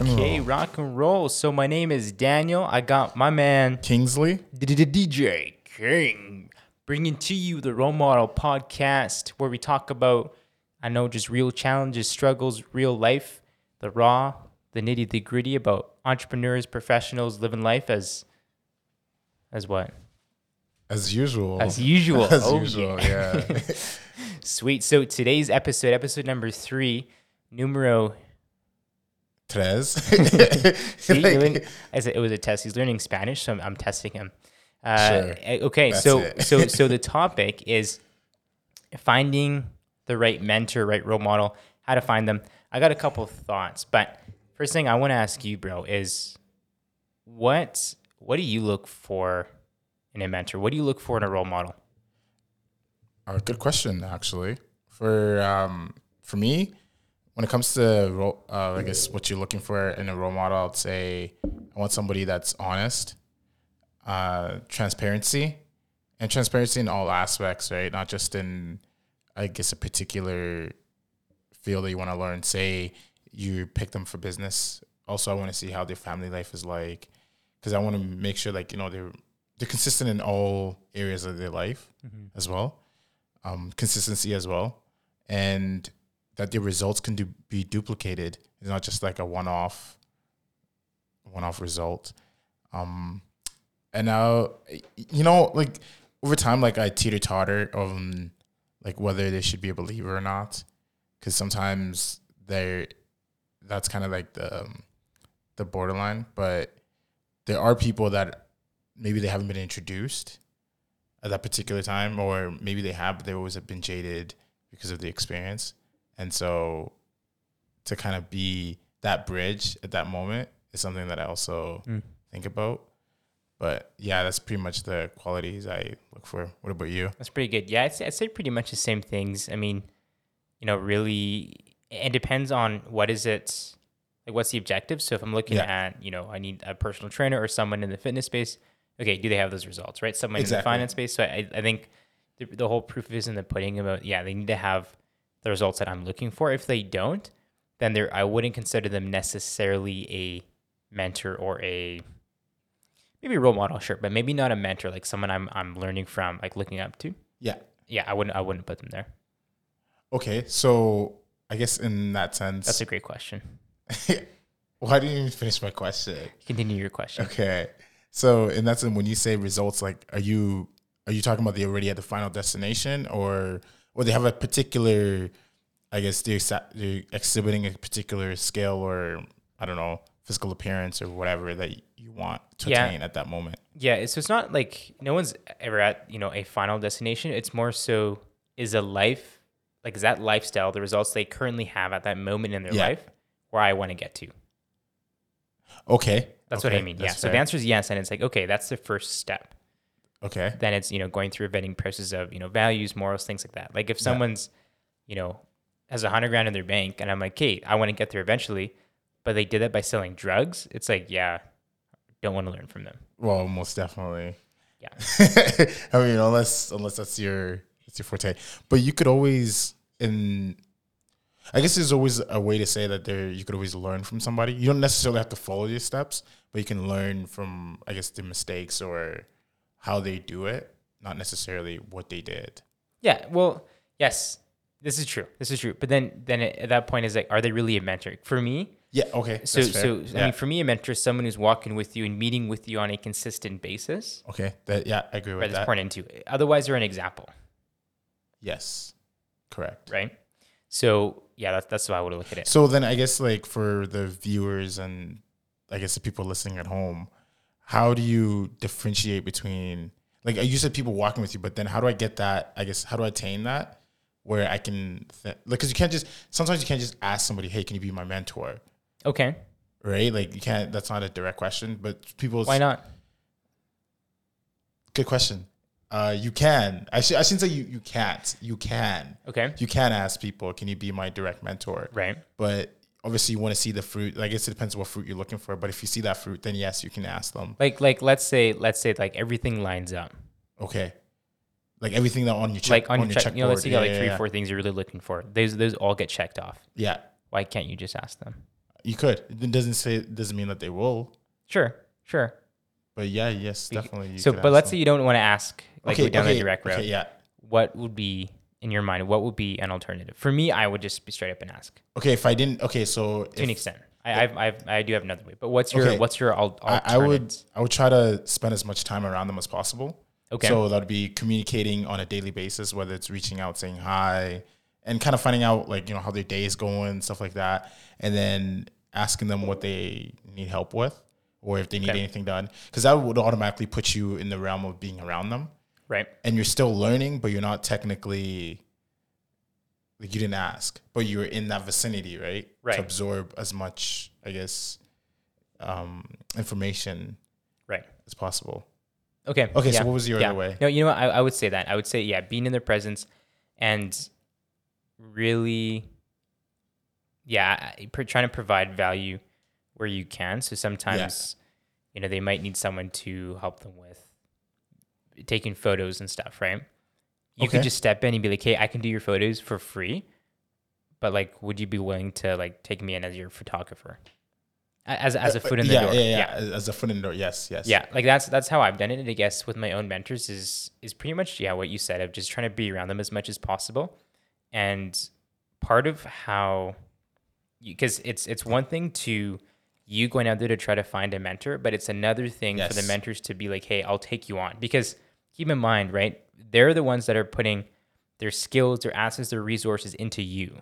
Rock Okay, rock and roll. So my name is Daniel. I got my man Kingsley. DJ King bringing to you the Role Model Podcast, where we talk about, I know, just real challenges, struggles, real life, the raw, the nitty, the gritty about entrepreneurs, professionals living life as, as what? As usual. As usual. As Oh, usual, yeah. yeah. Sweet. So today's episode, episode number three, numero. Tres. See, Like- as it was a test. He's learning Spanish, so I'm, I'm testing him. Uh, Sure. eh, Okay, That's so so so the topic is finding the right mentor, right role model. How to find them. I got a couple of thoughts, but first thing I want to ask you, bro, is what what do you look for in a mentor? What do you look for in a role model? Uh, good question, actually. For um, for me, when it comes to uh, I guess what you're looking for in a role model, I'd say I want somebody that's honest, uh, transparency, and transparency in all aspects, right? Not just in, I guess, a particular field that you want to learn. Say you pick them for business. Also, I want to see how their family life is like, because I want to make sure, like you know, they're they're consistent in all areas of their life as well um, consistency as well, and that the results can do, be duplicated. It's not just like a one-off, one-off result. Um, and now, you know, like over time, like I teeter totter on like whether they should be a believer or not, because sometimes they're that's kind of like the um, the borderline. But there are people that maybe they haven't been introduced at that particular time, or maybe they have, but they always have been jaded because of the experience. And so to kind of be that bridge at that moment is something that I also Mm. think about. But yeah, that's pretty much the qualities I look for. What about you? That's pretty good. Yeah, I'd say, I'd say pretty much the same things. I mean, you know, really, it depends on what is it, like what's the objective. So if I'm looking Yeah. at, you know, I need a personal trainer or someone in the fitness space, okay, do they have those results, right? Someone in the finance space. So I, I think the, the whole proof is in the pudding about, yeah, they need to have the results that I'm looking for. If they don't, then they're, I wouldn't consider them necessarily a mentor or a, maybe a role model, sure, but maybe not a mentor, like someone I'm, I'm learning from, like looking up to Yeah. yeah, I wouldn't I wouldn't put them there. Okay. So I guess in that sense, That's a great question. why didn't you even finish my question? Continue your question. Okay. So in that sense, when you say results, like, are you are you talking about they already at the final destination, or or they have a particular, I guess they're, they're exhibiting a particular scale or I don't know physical appearance or whatever that you want to Yeah. attain at that moment. Yeah, so it's not like no one's ever at, you know, a final destination. It's more so is a life like is that lifestyle the results they currently have at that moment in their Yeah. life where I want to get to. Okay. That's what I Okay, mean. Yeah. that's So the answer is yes, and it's like, okay, that's the first step. Okay. Then it's, you know, going through a vetting process of, you know, values, morals, things like that. Like if someone's, you know, has a hundred grand in their bank and I'm like, hey, I want to get there eventually, but they did that by selling drugs, it's like, yeah, don't want to learn from them. Well, most definitely. Yeah. I mean, unless unless that's your that's your forte, but you could always in. I guess there's always a way to say that there you could always learn from somebody. You don't necessarily have to follow these steps, but you can learn from I guess the mistakes or how they do it, not necessarily what they did. Yeah, well, yes, this is true. This is true. But then, then at that point, is like, are they really a mentor? For me, Yeah. Okay. so that's fair. so I yeah. mean, for me, a mentor is someone who's walking with you and meeting with you on a consistent basis. okay. That yeah, I agree with that. pouring into. Otherwise, they're an example, Yes. Correct. right? So yeah, that's that's how I would look at it. So then I guess like for the viewers and I guess the people listening at home, how do you differentiate between like you said people walking with you, but then how do I get that? I guess how do I attain that where I can th- like because you can't just sometimes you can't just ask somebody, hey, can you be my mentor? Okay, Right? Like you can't. That's not a direct question, but people. why not? Good question. Uh, you can. I should. I shouldn't say you. You can't. You can. Okay, You can ask people, can you be my direct mentor? right. but obviously you want to see the fruit. I guess it depends what fruit you're looking for. But if you see that fruit, then yes, you can ask them. Like like let's say let's say like everything lines up. Okay, like everything that on your check, like on, your check, checkboard. you know, let's say you got like yeah, three, yeah, four things you're really looking for. Those those all get checked off. Yeah, Why can't you just ask them? you could. It doesn't say it doesn't mean that they will. Sure, sure. But yeah, yes, definitely. you So, but let's them. say you don't want to ask, like go down the direct route. Okay, yeah. What would be in your mind? What would be an alternative? For me, I would just be straight up and ask Okay, if I didn't, okay, so to an extent. I, I've, I've, I do have another way, but what's your, Okay. what's your al- I, I would. I would try to spend as much time around them as possible. Okay. So that'd be communicating on a daily basis, whether it's reaching out, saying hi, and kind of finding out like you know how their day is going, stuff like that, and then asking them what they need help with, or if they need Okay. anything done, because that would automatically put you in the realm of being around them, right. and you're still learning, but you're not technically like you didn't ask, but you're in that vicinity, right? Right. To absorb as much, I guess, um, information Right. as possible. Okay. Okay, so what was your yeah. other way? No, you know what? I, I would say that. I would say, yeah, being in their presence and really, yeah, trying to provide value where you can. So sometimes, you know, they might need someone to help them with taking photos and stuff, right? You could just step in and be like, hey, I can do your photos for free. But like, would you be willing to like take me in as your photographer? As, as a foot in the yeah, door. Yeah, yeah, As a foot in the door. Yes, yes. Yeah, like that's that's how I've done it. I guess with my own mentors is is pretty much yeah what you said of just trying to be around them as much as possible, and part of how, because it's it's one thing to you going out there to try to find a mentor, but it's another thing for the mentors to be like, hey, I'll take you on because keep in mind, right? They're the ones that are putting their skills, their assets, their resources into you.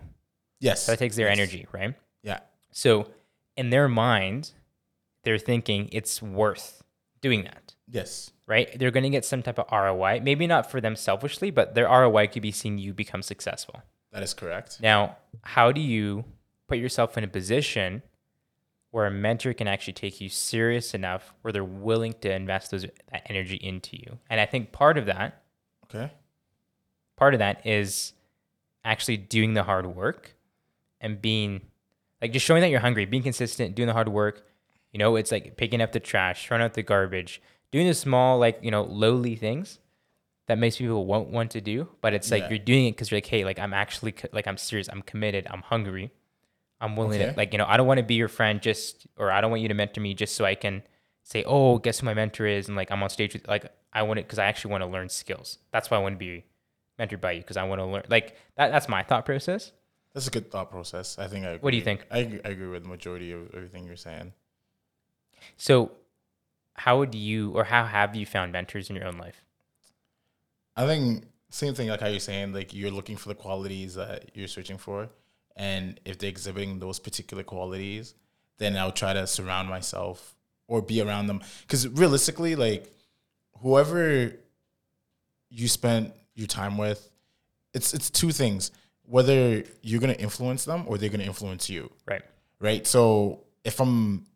Yes. So that takes their yes. energy, right? Yeah. So in their mind, they're thinking it's worth doing that Yes. right? They're going to get some type of ROI. Maybe not for them selfishly, but their ROI could be seeing you become successful. That is correct. Now, how do you put yourself in a position where a mentor can actually take you serious enough where they're willing to invest those that energy into you? And I think part of that, Okay. part of that is actually doing the hard work and being like just showing that you're hungry, being consistent, doing the hard work. You know, it's like picking up the trash, throwing out the garbage, doing the small, like, you know, lowly things that most people won't want to do. But it's like Yeah. you're doing it because you're like, hey, like, I'm actually, co- like, I'm serious, I'm committed, I'm hungry. I'm willing to, like, you know, I don't want to be your friend just, or I don't want you to mentor me just so I can say, oh, guess who my mentor is? And like, I'm on stage with, like, I want it because I actually want to learn skills. That's why I want to be mentored by you because I want to learn. Like, that, that's my thought process. That's a good thought process. I think I. Agree. What do you think? I agree, I agree with the majority of everything you're saying. So, how would you, or how have you found mentors in your own life? I think same thing like how you're saying like you're looking for the qualities that you're searching for, and if they're exhibiting those particular qualities, then I'll try to surround myself or be around them. Because realistically, like whoever you spend your time with, it's it's two things: whether you're gonna influence them or they're gonna influence you. Right. right? So if I'm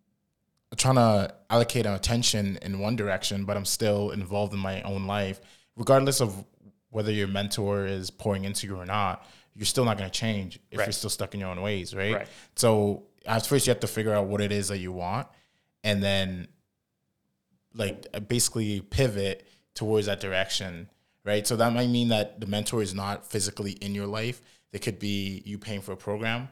trying to allocate attention in one direction, but I'm still involved in my own life, regardless of whether your mentor is pouring into you or not, you're still not going to change if Right. you're still stuck in your own ways, right? Right. So at first you have to figure out what it is that you want, and then like uh, basically pivot towards that direction, right? So that might mean that the mentor is not physically in your life. They could be you paying for a program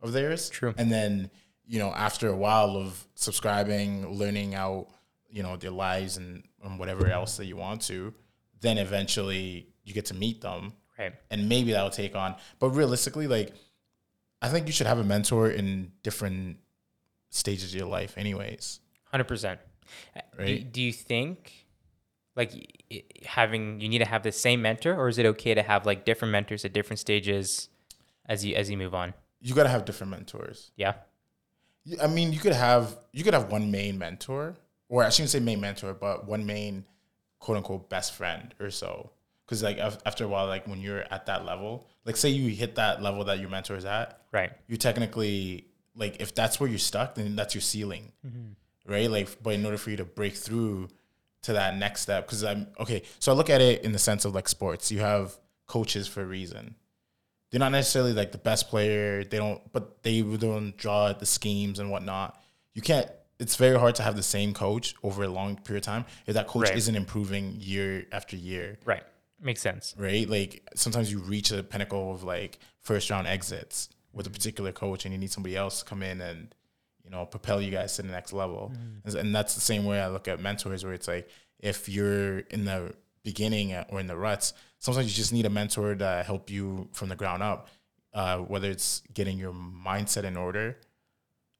of theirs. True. And then, you know, after a while of subscribing, learning out, you know, their lives and, and whatever else that you want to, then eventually you get to meet them Right. and maybe that'll take on. But realistically, like I think you should have a mentor in different stages of your life anyways. Hundred percent. Uh, do, Right. do you think, like, having you need to have the same mentor, or is it okay to have like different mentors at different stages as you as you move on? You gotta have different mentors. Yeah. I mean, you could have you could have one main mentor, or I shouldn't say main mentor, but one main quote unquote best friend or so. Because like af- after a while, like when you're at that level, like say you hit that level that your mentor is at, Right. you technically like if that's where you're stuck, then that's your ceiling, mm-hmm. right? Like, but in order for you to break through to that next step, because I'm okay. So I look at it in the sense of like sports. You have coaches for a reason. They're not necessarily like the best player. They don't, but they don't draw the schemes and whatnot. You can't. It's very hard to have the same coach over a long period of time if that coach Right. isn't improving year after year Right. Makes sense. right? Like sometimes you reach a pinnacle of like first round exits with a particular coach, and you need somebody else to come in and you know propel you guys to the next level. And- And that's the same way I look at mentors, where it's like if you're in the beginning or in the ruts, sometimes you just need a mentor to help you from the ground up. Uh, whether it's getting your mindset in order,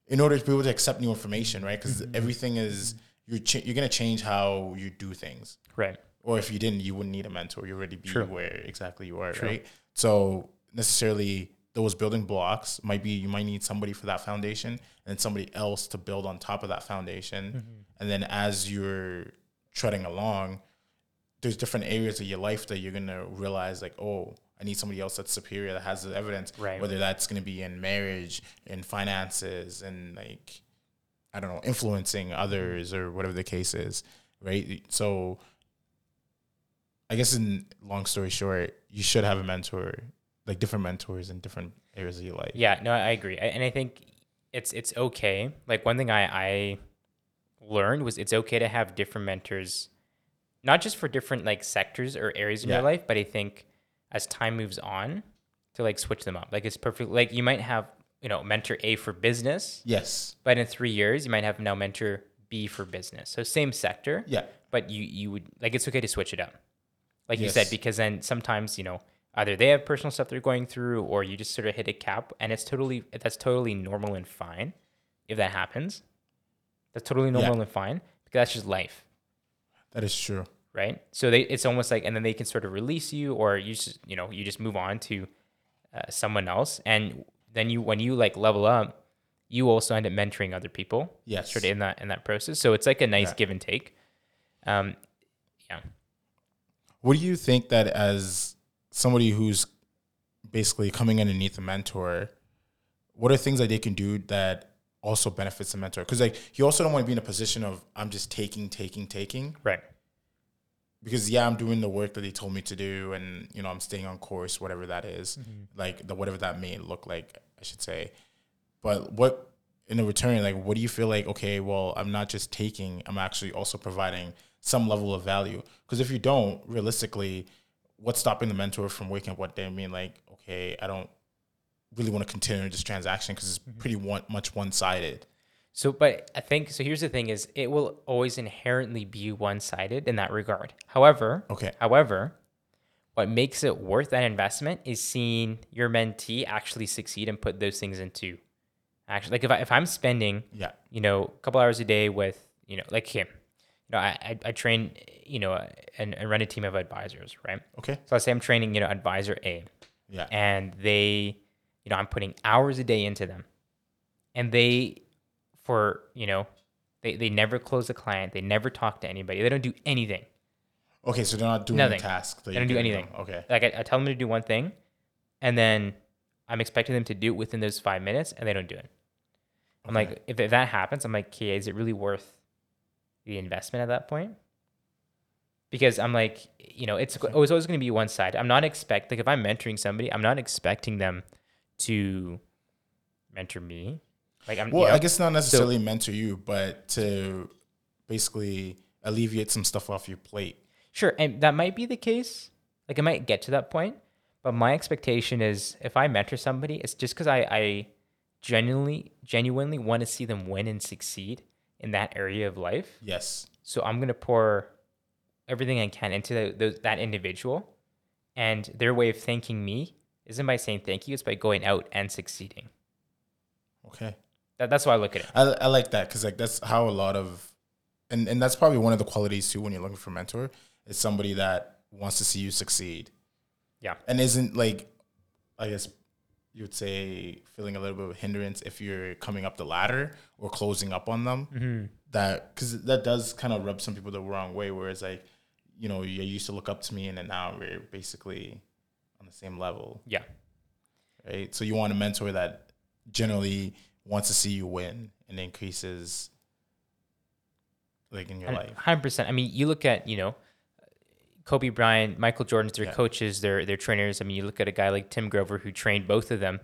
in order to be able to accept new information, right? Because everything is you're ch- you're gonna change how you do things Right. Or if you didn't, you wouldn't need a mentor. You already be True. where exactly you are, True. right? So necessarily those building blocks might be you might need somebody for that foundation and somebody else to build on top of that foundation. Mm-hmm. And then as you're treading along, there's different areas of your life that you're gonna realize like, oh, I need somebody else that's superior that has the evidence. Right. Whether that's gonna be in marriage, in finances, and like I don't know, influencing others or whatever the case is. Right. So I guess in long story short, you should have a mentor, like different mentors in different areas of your life. Yeah, no, I agree, I, and I think it's it's okay. Like one thing I I learned was it's okay to have different mentors, not just for different like sectors or areas in Yeah. your life, but I think as time moves on, to like switch them up. Like it's perfect. Like you might have you know mentor A for business, Yes. but in three years you might have now mentor B for business. So same sector, Yeah. but you you would like it's okay to switch it up like you said because then sometimes you know either they have personal stuff they're going through or you just sort of hit a cap and it's totally that's totally normal and fine if that happens that's totally normal Yeah. and fine because that's just life That is true. right so they it's almost like and then they can sort of release you or you just you know you just move on to uh, someone else and then you when you like level up you also end up mentoring other people Yes. sort of in that in that process so it's like a nice Yeah. give and take um yeah What do you think that as somebody who's basically coming underneath a mentor, what are things that they can do that also benefits the mentor? Because like you also don't want to be in a position of I'm just taking, taking, taking. right Because yeah, I'm doing the work that they told me to do, and you know I'm staying on course, whatever that is, mm-hmm. like the whatever that may look like, I should say. But what in the return, like, what do you feel like? Okay, well, I'm not just taking; I'm actually also providing some level of value. Because if you don't, realistically, what's stopping the mentor from waking up one day and being like, okay, I don't really want to continue this transaction because it's mm-hmm. pretty one, much one sided. So, but I think so. Here's the thing: is it will always inherently be one-sided in that regard. However, Okay. however, what makes it worth that investment is seeing your mentee actually succeed and put those things into action. Like if I, if I'm spending, Yeah. you know, a couple hours a day with, you know, like him, know, I I, train, you know, and, and run a team of advisors, right? Okay. So I say I'm training, you know, advisor A Yeah. and they you know i'm putting hours a day into them and they for you know they, they never close a client they never talk to anybody they don't do anything Okay. So they're not doing Nothing. the task. They don't do anything them. Okay. like I, I tell them to do one thing and then i'm expecting them to do it within those five minutes and they don't do it i'm Okay. like if, if that happens i'm like okay is it really worth the investment at that point because i'm like you know it's, always always going to be one side i'm not expect like if i'm mentoring somebody i'm not expecting them to mentor me like i'm Well, you know, I guess not necessarily mentor you, but to basically alleviate some stuff off your plate. Sure, and that might be the case. Like it might get to that point, but my expectation is if I mentor somebody, it's just because I, I genuinely genuinely want to see them win and succeed in that area of life. Yes. So I'm gonna pour everything I can into the, those, that individual, and their way of thanking me isn't by saying thank you; it's by going out and succeeding. Okay. That, that's why I look at it. I, I like that because like that's how a lot of, and and that's probably one of the qualities too when you're looking for a mentor is somebody that wants to see you succeed. Yeah. And isn't like, I guess you would say feeling a little bit of hindrance if you're coming up the ladder or closing up on them. Mm-hmm. That because that does kind of rub some people the wrong way. Where it's like, you know, you used to look up to me and then now we're basically on the same level. Yeah. right? So you want a mentor that generally wants to see you win and increases like in your life. Hundred percent. I mean, you look at you know, Kobe Bryant, Michael Jordan's their Yeah. coaches, their their trainers. I mean, you look at a guy like Tim Grover who trained both of them.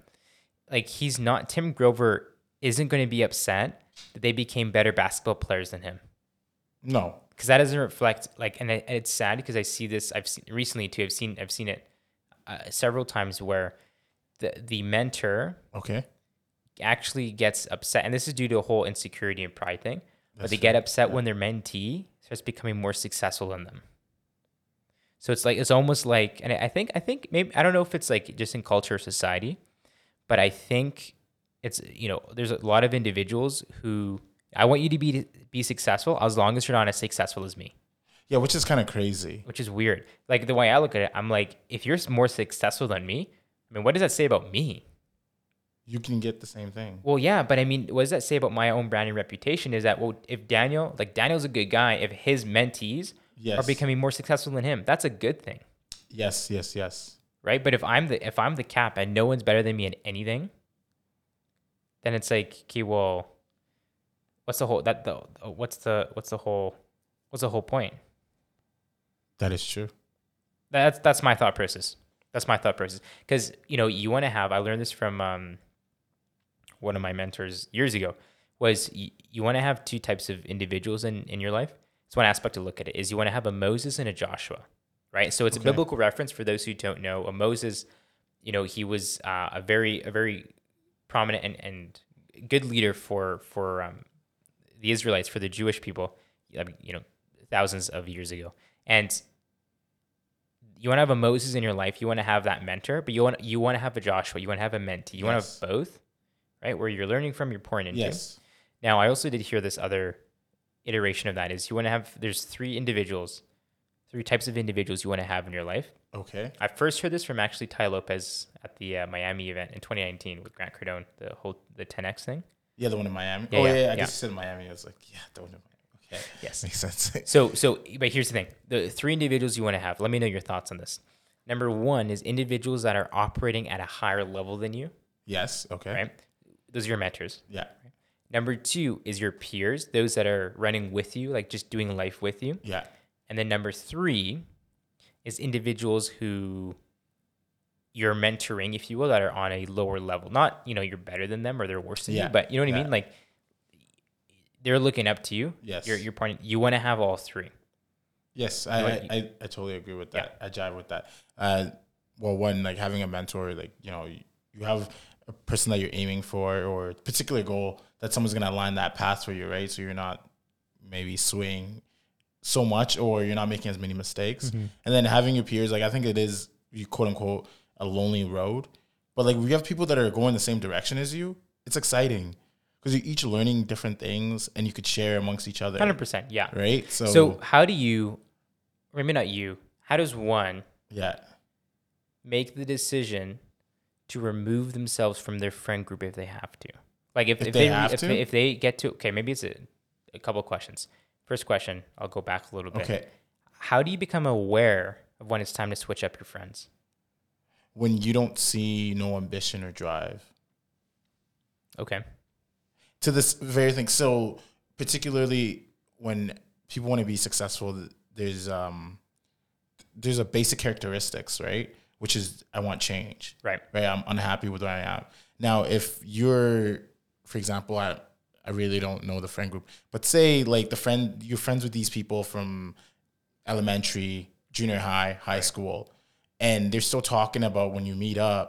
Like he's not Tim Grover isn't going to be upset that they became better basketball players than him No. because that doesn't reflect like, and it, it's sad because I see this. I've seen recently too. I've seen I've seen it uh, several times where the the mentor Okay. actually gets upset, and this is due to a whole insecurity and pride thing. but they true. get upset when their mentee starts becoming more successful than them. So it's like it's almost like, and I think I think maybe I don't know if it's like just in culture or society, but I think it's you know there's a lot of individuals who I want you to be be successful as long as you're not as successful as me, Yeah, which is kind of crazy. which is weird. Like the way I look at it, I'm like, if you're more successful than me, I mean, what does that say about me? You can get the same thing. Well, yeah, but I mean, what does that say about my own brand and reputation? Is that well, if Daniel, like Daniel's a good guy, if his mentees Yes. are becoming more successful than him, that's a good thing, Yes, yes, yes. right? But if I'm the if I'm the cap and no one's better than me in anything, then it's like, okay, well, what's the whole that the what's the what's the whole what's the whole point? That is true. That's that's my thought process. That's my thought process. Because you know, you want to have. I learned this from um, one of my mentors years ago. Was you, you want to have two types of individuals in in your life. It's one aspect to look at it. Is you want to have a Moses and a Joshua, right? So it's Okay. a biblical reference for those who don't know. A Moses, you know, he was uh, a very a very prominent and, and good leader for for um, the Israelites for the Jewish people. You know, thousands of years ago, and you want to have a Moses in your life. You want to have that mentor, but you want you want to have a Joshua. You want to have a mentee. You want to have both, right? Where you're learning from, you're pouring into. Yes. Now, I also did hear this other iteration of that is you want to have there's three individuals, three types of individuals you want to have in your life. Okay. I first heard this from actually Tai Lopez at the uh, Miami event in 2019 with Grant Cardone, the whole the 10x thing. Yeah, the one in Miami. Yeah, oh, yeah, yeah, I yeah. guess you said Miami. I was like, yeah, the one in Miami. Okay. Yes. Makes sense. So so but here's the thing. The three individuals you want to have. Let me know your thoughts on this. Number 1 is individuals that are operating at a higher level than you, yes. Okay. right? Those are your mentors. Yeah. Number 2 is your peers, those that are running with you, like just doing life with you. Yeah. And then number 3 is individuals who you're mentoring, if you will, that are on a lower level. Not, you know, you're better than them or they're worse than Yeah. you, but you know what I mean? Like they're looking up to you. Yes. You're, you're pointing, you want to have all three. Yes, I, I, I, I totally agree with that. I jive with that. Uh, well, one like having a mentor, like you know, you have a person that you're aiming for, or a particular goal that someone's gonna align that path for you, right? So you're not maybe swaying so much, or you're not making as many mistakes. Mm-hmm. And then having your peers, like I think it is, you quote unquote, a lonely road. But like we have people that are going the same direction as you. It's exciting because you're each learning different things, and you could share amongst each other, 100%. Yeah. right? So, So how do you, or maybe not you, how does one yeah. make the decision to remove themselves from their friend group if they have to? Like if, If if, they they, have if, if they get to okay, maybe it's a, a couple of questions. First question, I'll go back a little bit. Okay. How do you become aware of when it's time to switch up your friends? when you don't see no ambition or drive Okay. to this very thing. So particularly when people want to be successful, there's um there's a basic characteristics, right? Which is I want change, Right. right? I'm unhappy with where I am. Now, if you're, for example, I I really don't know the friend group, but say like the friend you're friends with these people from elementary, junior high, high school, and they're still talking about when you meet up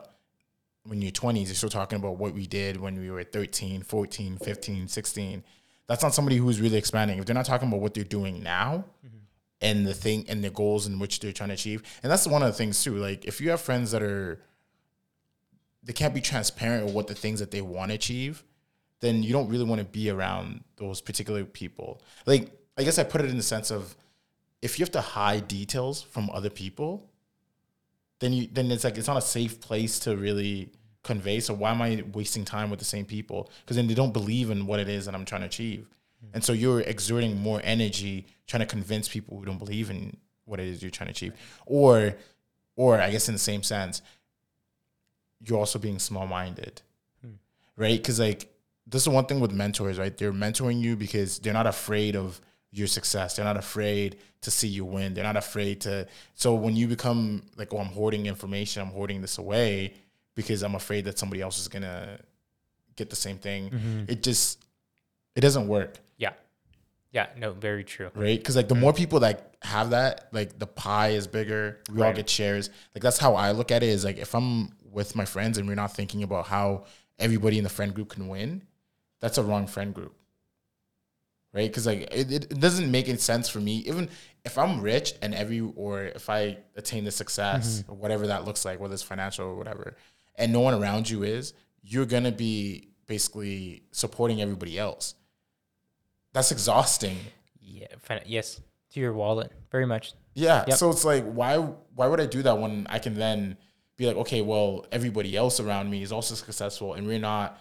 when you're 20s, they're still talking about what we did when we were 13, 14, 15, 16. That's not somebody who's really expanding. If they're not talking about what they're doing now mm-hmm. And the thing and the goals in which they're trying to achieve. And that's one of the things too. Like if you have friends that are they can't be transparent with what the things that they want to achieve, then you don't really want to be around those particular people. Like I guess I put it in the sense of if you have to hide details from other people, then you then it's like it's not a safe place to really convey. So why am I wasting time with the same people? Because then they don't believe in what it is that I'm trying to achieve, and so you're exerting more energy trying to convince people who don't believe in what it is you're trying to achieve, or or I guess in the same sense, you're also being small minded, hmm. right? Because like this is one thing with mentors, right? They're mentoring you because they're not afraid of your success. They're not afraid to see you win. They're not afraid to. So when you become like, oh, I'm hoarding information, I'm hoarding this away because I'm afraid that somebody else is gonna get the same thing. Mm-hmm. It just it doesn't work, Yeah. No, very true. right? Because like the more people that have that, like the pie is bigger. We all get shares. Like that's how I look at it. Is like if I'm with my friends and we're not thinking about how everybody in the friend group can win, that's a wrong friend group. Right? Because like it, it doesn't make any sense for me. Even if I'm rich and every or if I attain the success Mm-hmm. or whatever that looks like, whether it's financial or whatever, and no one around you is, you're gonna be basically supporting everybody else. That's exhausting. Yeah. Yes. To your wallet, very much. Yeah. Yep. So it's like, why why would I do that when I can then be like, okay, well, everybody else around me is also successful, and we're not.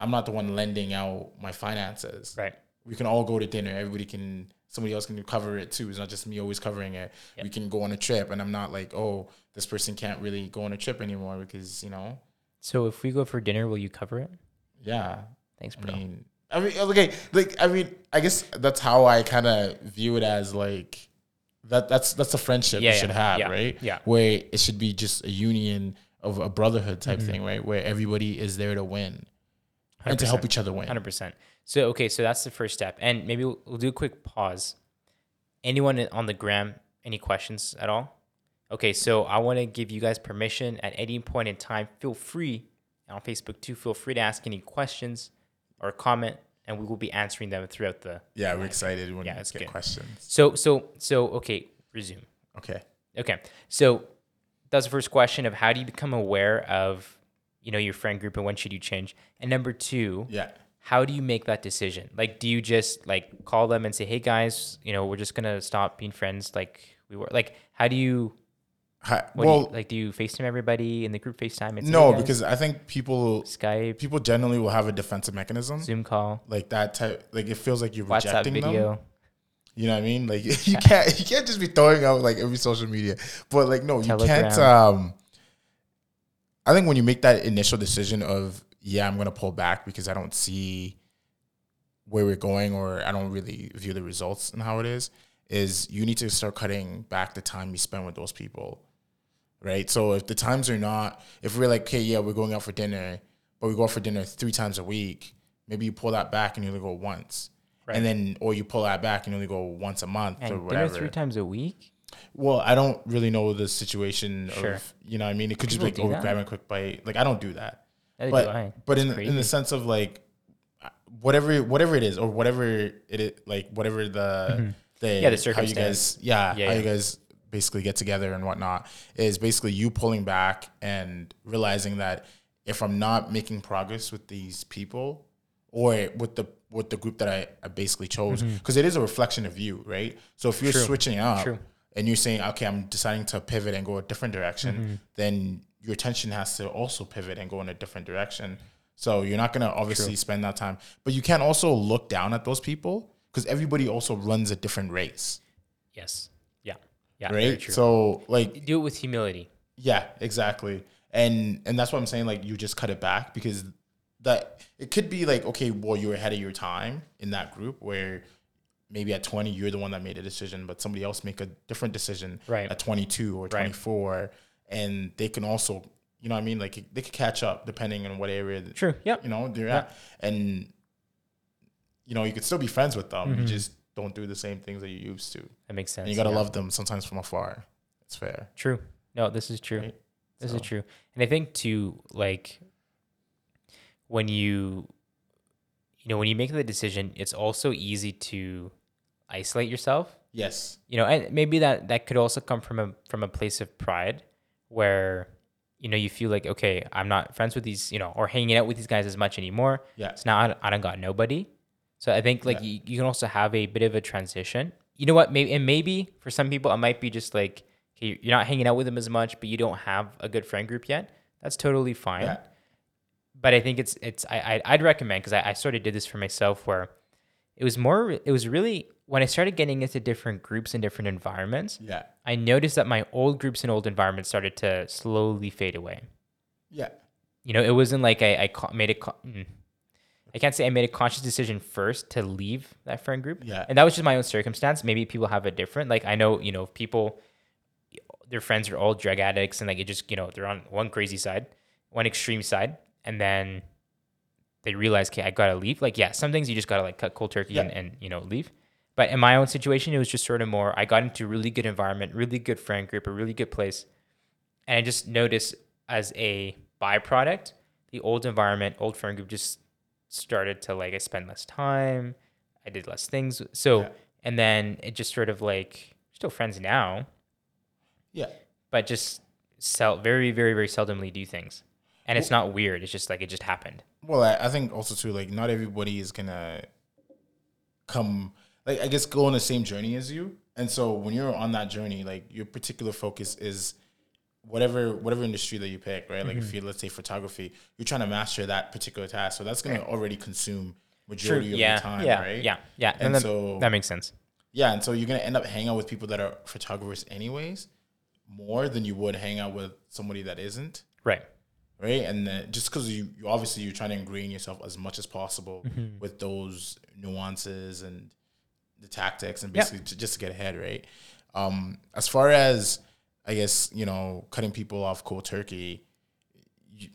I'm not the one lending out my finances. Right. We can all go to dinner. Everybody can. Somebody else can cover it too. It's not just me always covering it. Yep. We can go on a trip, and I'm not like, oh, this person can't really go on a trip anymore because you know, So if we go for dinner, will you cover it? yeah. Thanks, I bro. mean, I mean, okay, like I mean, I guess that's how I kind of view it as like that. That's that's a friendship Yeah, you should yeah, have, yeah, right? yeah. Where it should be just a union of a brotherhood type Mm-hmm. thing, right? Where everybody is there to win and to help each other win. Hundred percent. So okay, so that's the first step, and maybe we'll, we'll do a quick pause. Anyone on the gram? Any questions at all? Okay, so I want to give you guys permission at any point in time. Feel free on Facebook too. Feel free to ask any questions or comment, and we will be answering them throughout the. Yeah, we're excited when Yeah, we get good. questions. So so so okay, resume. Okay. Okay. So that's the first question of how do you become aware of, you know, your friend group and when should you change? And number two, Yeah. how do you make that decision? Like, do you just like call them and say, "Hey guys, you know, we're just gonna stop being friends like we were"? Like, how do you? Hi, well, do you, like, do you FaceTime everybody in the group FaceTime? It's, no, "Hey, because I think people Skype, people generally will have a defensive mechanism Zoom call, like that type. Like it feels like you're WhatsApp rejecting them. You know what I mean? Like you can't you can't just be throwing out like every social media. But like no, you can't um I think when you make that initial decision of yeah, I'm gonna pull back because I don't see where we're going or I don't really view the results and how it is, is you need to start cutting back the time you spend with those people. Right. So if the times are not if we're like, okay, yeah, we're going out for dinner, but we go out for dinner three times a week, maybe you pull that back and you only go once. Right. And then or you pull that back and you only go once a month or And dinner whatever. three times a week. Well, I don't really know the situation Sure. of you know what I mean. It could just be like People oh that. grabbing a quick bite. Like I don't do that. But but in in the sense of like whatever whatever it is or whatever it is like whatever the the Mm-hmm. Yeah, the how you guys yeah, Yeah, how yeah. you guys basically get together and whatnot is basically you pulling back and realizing that if I'm not making progress with these people or with the with the group that I, I basically chose because it is a reflection of you right so if you're Mm-hmm. True. switching up True. and you're saying okay I'm deciding to pivot and go a different direction Mm-hmm. then your attention has to also pivot and go in a different direction so you're not going to obviously spend that time but you can also look down at those people because everybody also runs a different race yes. Yeah. Yeah. right so like do it with humility. yeah, exactly. And and that's what I'm saying. Like you just cut it back because that it could be like okay, well you're ahead of your time in that group where maybe at 20 you're the one that made a decision, but somebody else make a different decision Right. at 22 or 24, and they can also you know what I mean like they could catch up depending on what area True. Yep. you know they're at, and you know you could still be friends with them. You mm-hmm. just don't do the same things that you used to, That makes sense. and you gotta yeah. love them sometimes from afar. It's fair. True. No, this is true. Right. This So- is true. And I think too, like when you you know, when you make the decision, it's also easy to isolate yourself. Yes. You know, and maybe that that could also come from a from a place of pride where you know you feel like okay i'm not friends with these you know or hanging out with these guys as much anymore Yeah. so now i, I don't got nobody so i think like Yeah. you, you can also have a bit of a transition you know what maybe and maybe for some people it might be just like okay, you're not hanging out with them as much but you don't have a good friend group yet that's totally fine Yeah. but I think it's it's I, I I'd recommend because I, I sort of did this for myself where it was more it was really when I started getting into different groups and different environments, Yeah. I noticed that my old groups and old environments started to slowly fade away. Yeah. You know, it wasn't like I, I made mm. I can't say I made a conscious decision first to leave that friend group. Yeah. And that was just my own circumstance. Maybe people have a different. Like I know, you know, people their friends are all drug addicts and like it just, you know, they're on one crazy side, one extreme side, and then they realize, okay, I gotta leave. Like, yeah, some things you just gotta like cut cold turkey and, and you know, leave. But in my own situation, it was just sort of more I got into a really good environment, really good friend group, a really good place. And I just noticed as a byproduct, the old environment, old friend group just started to like I spend less time, I did less things. So Yeah. and then it just sort of like still friends now, Yeah. but just sell very very very seldomly do things, and it's not weird. It's just like it just happened. Well, I, I think also too, like not everybody is gonna come like I guess go on the same journey as you. And so when you're on that journey, like your particular focus is whatever whatever industry that you pick, right? Like if Mm-hmm. you let's say photography, you're trying to master that particular task. So that's gonna already consume majority of yeah, your time, yeah, right? yeah, yeah. And And, that, so- that makes sense. Yeah, and so you're gonna end up hanging out with people that are photographers anyways, more than you would hang out with somebody that isn't Right. right? And then just because you, you obviously you're trying to ingrain yourself as much as possible Mm-hmm. with those nuances and the tactics, and Yeah. basically to, just to get ahead, right? Um, as far as I guess you know, cutting people off cold turkey, you,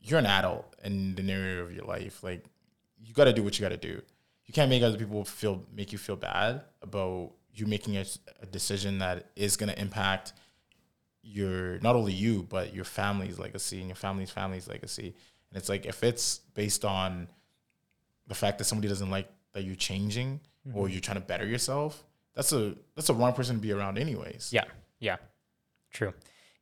you're an adult in the area of your life. Like you got to do what you got to do. You can't make other people feel make you feel bad about you making a, a decision that is going to impact your not only you but your family's legacy and your family's family's legacy. And it's like if it's based on the fact that somebody doesn't like that you're changing Mm-hmm. or you're trying to better yourself, that's a that's a wrong person to be around anyways. Yeah, yeah, true.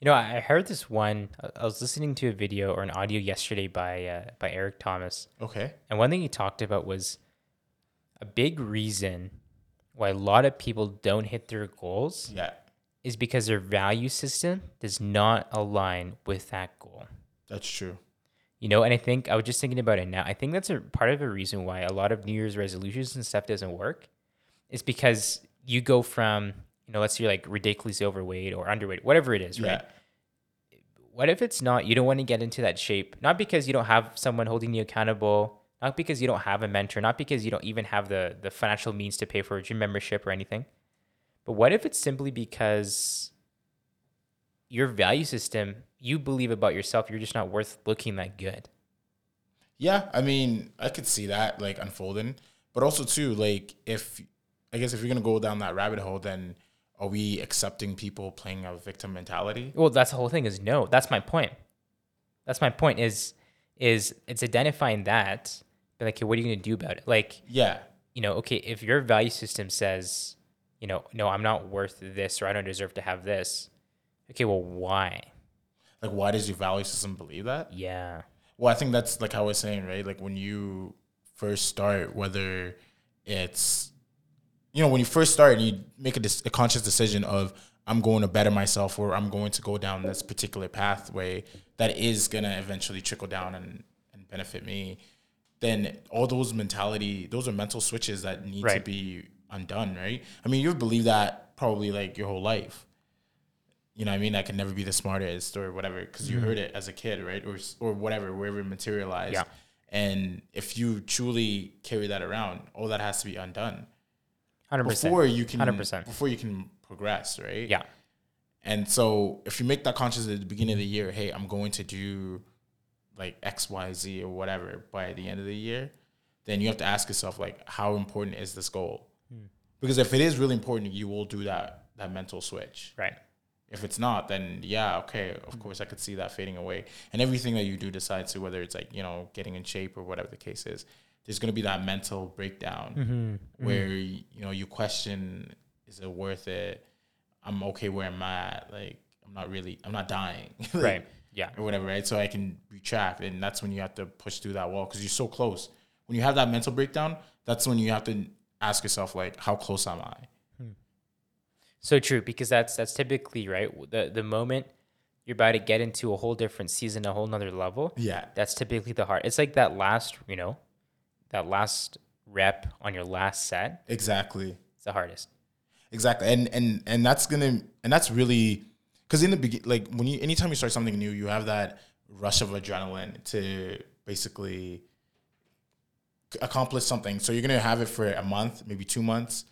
You know, I heard this one. I- I was listening to a video or an audio yesterday by uh, by Eric Thomas, Okay. and one thing he talked about was a big reason why a lot of people don't hit their goals Yeah. is because their value system does not align with that goal. That's true. You know, and I think I was just thinking about it now. I think that's a part of the reason why a lot of New Year's resolutions and stuff doesn't work. Is because you go from, you know, let's say you're like ridiculously overweight or underweight, whatever it is, Yeah. right? What if it's not, you don't want to get into that shape, not because you don't have someone holding you accountable, not because you don't have a mentor, not because you don't even have the the financial means to pay for a gym membership or anything. But what if it's simply because your value system, you believe about yourself, you're just not worth looking that good. Yeah, I mean, I could see that like unfolding, but also too, like if I guess if you're gonna go down that rabbit hole, then are we accepting people playing a victim mentality? Well, that's the whole thing is no. That's my point. That's my point is is it's identifying that, but like, okay, what are you gonna do about it? Like, Yeah, you know, okay, if your value system says, you know, no, I'm not worth this or I don't deserve to have this. Okay, well, why? like why does your value system believe that? Yeah. Well, I think that's like how I was saying, right? Like when you first start, whether it's you know when you first start and you make a, dis- a conscious decision of I'm going to better myself or I'm going to go down this particular pathway that is gonna eventually trickle down and, and benefit me, then all those mentality, those are mental switches that need to be undone, right? I mean, you've believed that probably like your whole life. You know what I mean? I can never be the smartest or whatever because you mm-hmm. heard it as a kid, right? Or or whatever, wherever it materialized. Yeah. And if you truly carry that around, all that has to be undone Hundred percent. before you can 100%. before you can progress, right? Yeah. And so if you make that conscious at the beginning of the year, hey, I'm going to do like X, Y, Z or whatever by the end of the year, then you have to ask yourself like, how important is this goal? Hmm. Because if it is really important, you will do that that mental switch. Right. If it's not, then yeah, okay, of course I could see that fading away. And everything that you do decide to, whether it's like, you know, getting in shape or whatever the case is, there's gonna be that mental breakdown Mm-hmm. where you know you question, is it worth it? I'm okay where I'm at. Like I'm not really I'm not dying. Like, Right. Yeah. Or whatever, right? So I can retract. And that's when you have to push through that wall because you're so close. When you have that mental breakdown, that's when you have to ask yourself, like, how close am I? So true, because that's that's typically right. The the moment you're about to get into a whole different season, a whole nother level, Yeah. that's typically the heart It's like that last, you know, that last rep on your last set. Exactly. It's the hardest. Exactly. And and and that's gonna and that's really because in the begin like when you anytime you start something new, you have that rush of adrenaline to basically accomplish something. So you're gonna have it for a month, maybe two months,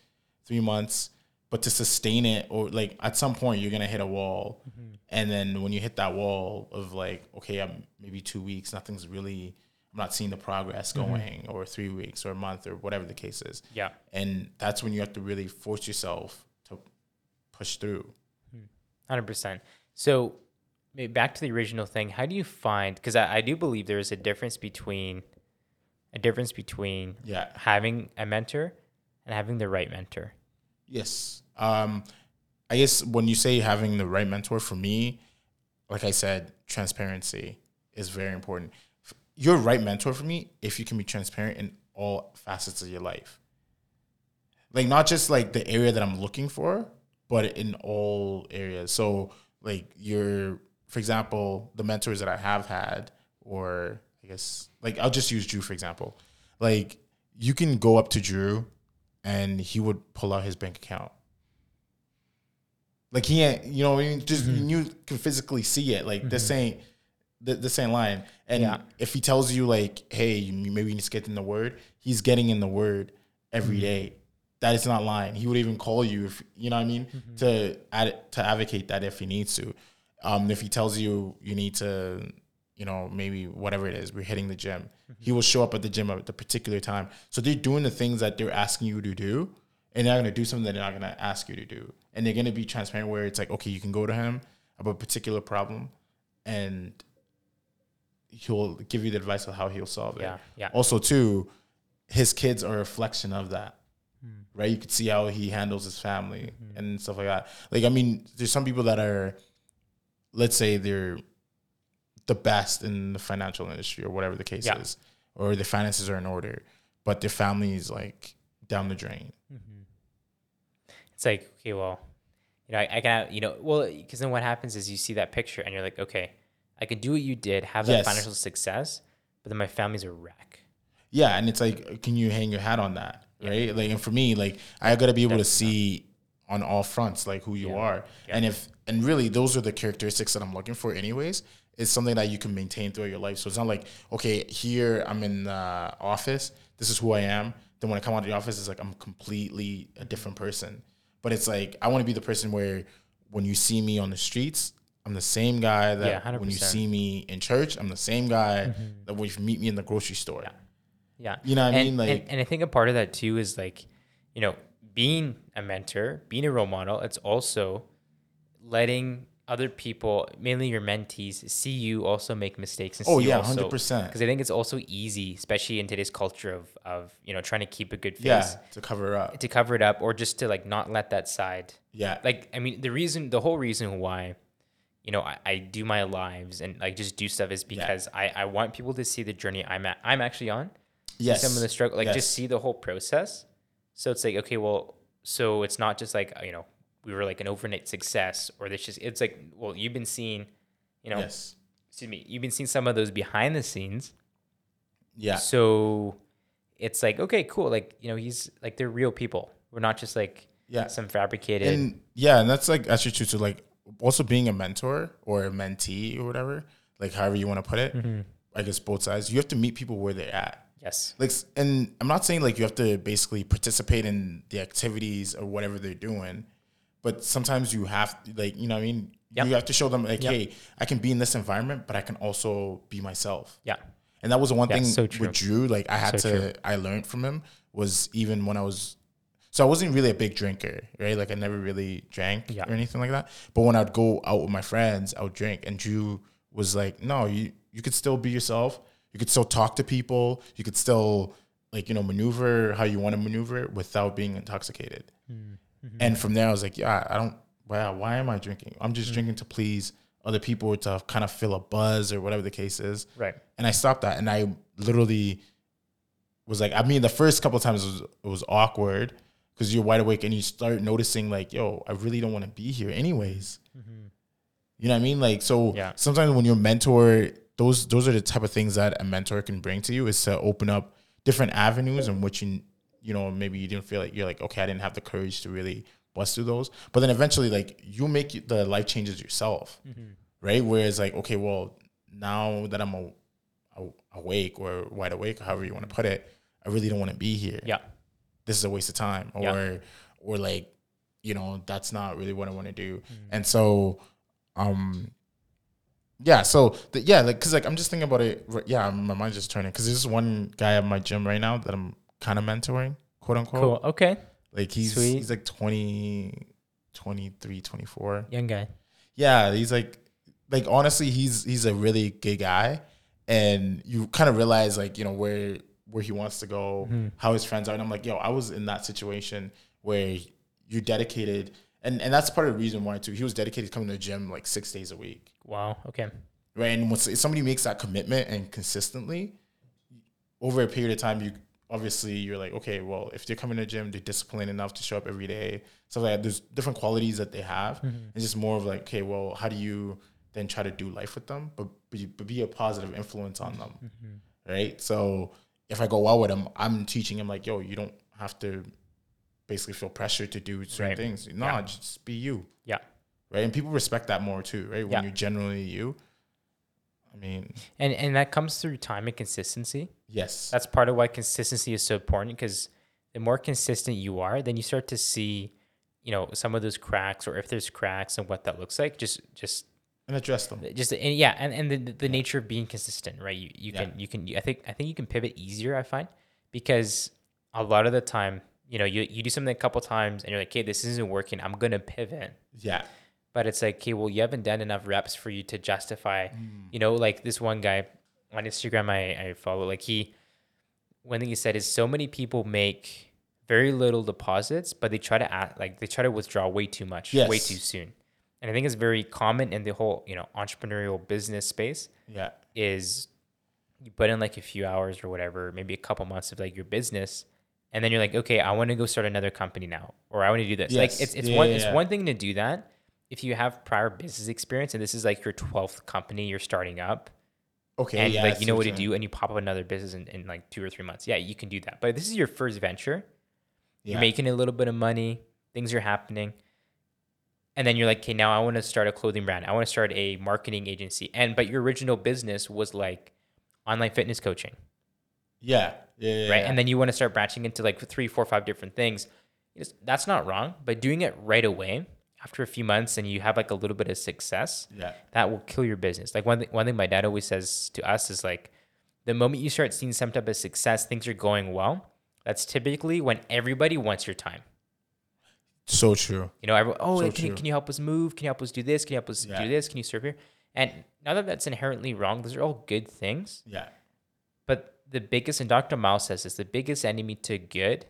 three months, but to sustain it or like at some point you're gonna hit a wall. Mm-hmm. And then when you hit that wall of like, okay, I'm maybe two weeks, nothing's really I'm not seeing the progress going, or three weeks or a month or whatever the case is Yeah. and that's when you have to really force yourself to push through. Hundred percent. So back to the original thing. How do you find? Because I, I do believe there is a difference between a difference between Yeah. having a mentor and having the right mentor. Yes. Um, I guess when you say having the right mentor, for me, like I said, transparency is very important. F- Your right mentor for me, if you can be transparent in all facets of your life, like not just like the area that I'm looking for, but in all areas. So, like your, for example, the mentors that I have had, or I guess like I'll just use Drew for example. Like you can go up to Drew and he would pull out his bank account. Like he ain't, you know, what I mean, just mm-hmm. you can physically see it. Like this mm-hmm. ain't, th- this ain't lying. And Yeah. if he tells you like, hey, maybe you need to get in the word, he's getting in the word every mm-hmm. day. That is not lying. He would even call you if you know what I mean mm-hmm. to ad, to advocate that if he needs to. Um, if he tells you you need to, you know, maybe whatever it is, we're hitting the gym. He mm-hmm. will show up at the gym at the particular time. So they're doing the things that they're asking you to do, and they're not going to do something that they're not going to ask you to do. And they're going to be transparent where it's like, okay, you can go to him about a particular problem, and he'll give you the advice of how he'll solve it. Yeah, yeah. Also, too, his kids are a reflection of that. Hmm. Right, you could see how he handles his family mm-hmm. and stuff like that. Like, I mean, there's some people that are, let's say, they're the best in the financial industry or whatever the case Yeah. is, or their finances are in order, but their family is like down the drain. Mm-hmm. It's like, okay, well, you know, I, I can, you know, well, because then what happens is you see that picture and you're like, okay, I could do what you did, have that Yes. financial success, but then my family's a wreck. Yeah, and it's like, can you hang your hat on that, right? Like, and for me, like, I gotta be able to see on all fronts, like who you Yeah. are, Yeah. and if, and really, those are the characteristics that I'm looking for, anyways. Is something that you can maintain throughout your life. So it's not like, okay, here I'm in the office, this is who I am. Then when I come out of the office, it's like I'm completely a different person. But it's like I want to be the person where when you see me on the streets, I'm the same guy that Yeah, when you see me in church, I'm the same guy mm-hmm. that when you meet me in the grocery store. Yeah. yeah. You know what I mean? Like- and, and I think a part of that too is like, you know, being a mentor, being a role model, it's also letting other people, mainly your mentees, see you also make mistakes and Oh, see yeah, also, 100%. Because I think it's also easy, especially in today's culture of of you know trying to keep a good face, Yeah, to cover up. to cover it up, or just to like not let that side. Yeah, Like I mean, the reason, the whole reason why, you know, I, I do my lives and like just do stuff is because I I want people to see the journey I'm at, I'm actually on yes. some of the struggle, like Yes. just see the whole process. So it's like, okay, well, so it's not just like, you know, we were like an overnight success or this just, it's like, well, you've been seeing, you know, Yes. excuse me, you've been seeing some of those behind the scenes. Yeah. So it's like, okay, cool. Like, you know, he's like, they're real people. We're not just like Yeah. some fabricated. And yeah, and that's like actually true. So like also being a mentor or a mentee or whatever, like however you want to put it, Mm-hmm. I guess both sides. You have to meet people where they're at. yes. Like, and I'm not saying like you have to basically participate in the activities or whatever they're doing, but sometimes you have like you know what I mean. Yep. You have to show them like, Yep. hey, I can be in this environment, but I can also be myself. Yeah. And that was the one Yeah, thing so with Drew. Like I had So to, true. I learned from him was even when I was, so I wasn't really a big drinker, right? Like I never really drank Yeah. or anything like that. But when I'd go out with my friends, I would drink. And Drew was like, no, you you could still be yourself. You could still talk to people. You could still like you know maneuver how you want to maneuver without being intoxicated. Mm-hmm. And from there, I was like, yeah, I don't. Wow, why am I drinking? I'm just drinking to please other people or to kind of feel a buzz or whatever the case is Right. and I stopped that, and I literally was like, I mean, the first couple of times it was, it was awkward because you're wide awake and you start noticing like, yo, I really don't want to be here, anyways. Mm-hmm. You know what I mean? Like, so Yeah. sometimes when you're mentor, those those are the type of things that a mentor can bring to you is to open up different avenues in which you you know maybe you didn't feel like you're like okay I didn't have the courage to really bust through those but then eventually like you make the life changes yourself mm-hmm. right whereas like okay well now that I'm a, a- awake or wide awake however you want to put it I really don't want to be here Yeah. This is a waste of time or Yeah. or like you know that's not really what I want to do Mm-hmm. and so um yeah so the, yeah like because like I'm just thinking about it yeah my mind's just turning because there's one guy at my gym right now that I'm kind of mentoring quote unquote Cool. Okay. like he's Sweet. he's like 20 23 24 Young guy. yeah he's like like honestly, he's he's a really good guy, and you kind of realize like you know where where he wants to go, mm-hmm. how his friends are, and I'm like, yo, I was in that situation where you're dedicated, and and that's part of the reason why too. He was dedicated to coming to the gym like six days a week, Wow. Okay. right? And once if somebody makes that commitment and consistently over a period of time, you obviously you're like, okay, well, if they're coming to the gym, they're disciplined enough to show up every day, So like. There's different qualities that they have. Mm-hmm. It's just more of like, okay, well, how do you then try to do life with them, but be, but be a positive influence on them, mm-hmm. right? So if I go out with him, I'm teaching him like, yo, you don't have to basically feel pressure to do certain Right. things. No, Yeah. just be you, Yeah. right? And people respect that more too, right? When Yeah. you're generally you. I mean, And and that comes through time and consistency. yes, That's part of why consistency is so important because the more consistent you are, then you start to see, you know, some of those cracks or if there's cracks and what that looks like. Just just and address them. just and yeah, and, and the, the nature of being consistent, right? You you Yeah. can you can I think I think you can pivot easier. I find because a lot of the time, you know, you you do something a couple times and you're like, okay, this isn't working. I'm gonna pivot. Yeah, But it's like, okay, well, you haven't done enough reps for you to justify, mm. you know, like this one guy on Instagram I, I follow, like he, one thing he said is so many people make very little deposits, but they try to act like they try to withdraw way too much, way too soon. And I think it's very common in the whole, you know, entrepreneurial business space yeah, is you put in like a few hours or whatever, maybe a couple months of like your business, and then you're like, okay, I want to go start another company now, or I want to do this. Yes. Like it's it's Yeah, one yeah, it's one thing to do that if you have prior business experience and this is like your twelfth company you're starting up, okay, and yeah, like you know what to do, and you pop up another business in, in like two or three months. Yeah, you can do that. But this is your first venture. Yeah. You're making a little bit of money, things are happening. And then you're like, okay, now I want to start a clothing brand. I want to start a marketing agency. And but your original business was like online fitness coaching, yeah, yeah, yeah, right? yeah. And then you want to start branching into like three, four, five different things. That's not wrong, but doing it right away after a few months and you have like a little bit of success, yeah, that will kill your business. Like one thing, one thing my dad always says to us is like, the moment you start seeing some type of success, things are going well. That's typically when everybody wants your time. So true. You know, everyone, oh, So can, you, can you help us move? Can you help us do this? Can you help us Yeah. do this? Can you serve here? And now that that's inherently wrong, those are all good things. Yeah, But the biggest, and Dr. Miles says this, the biggest enemy to good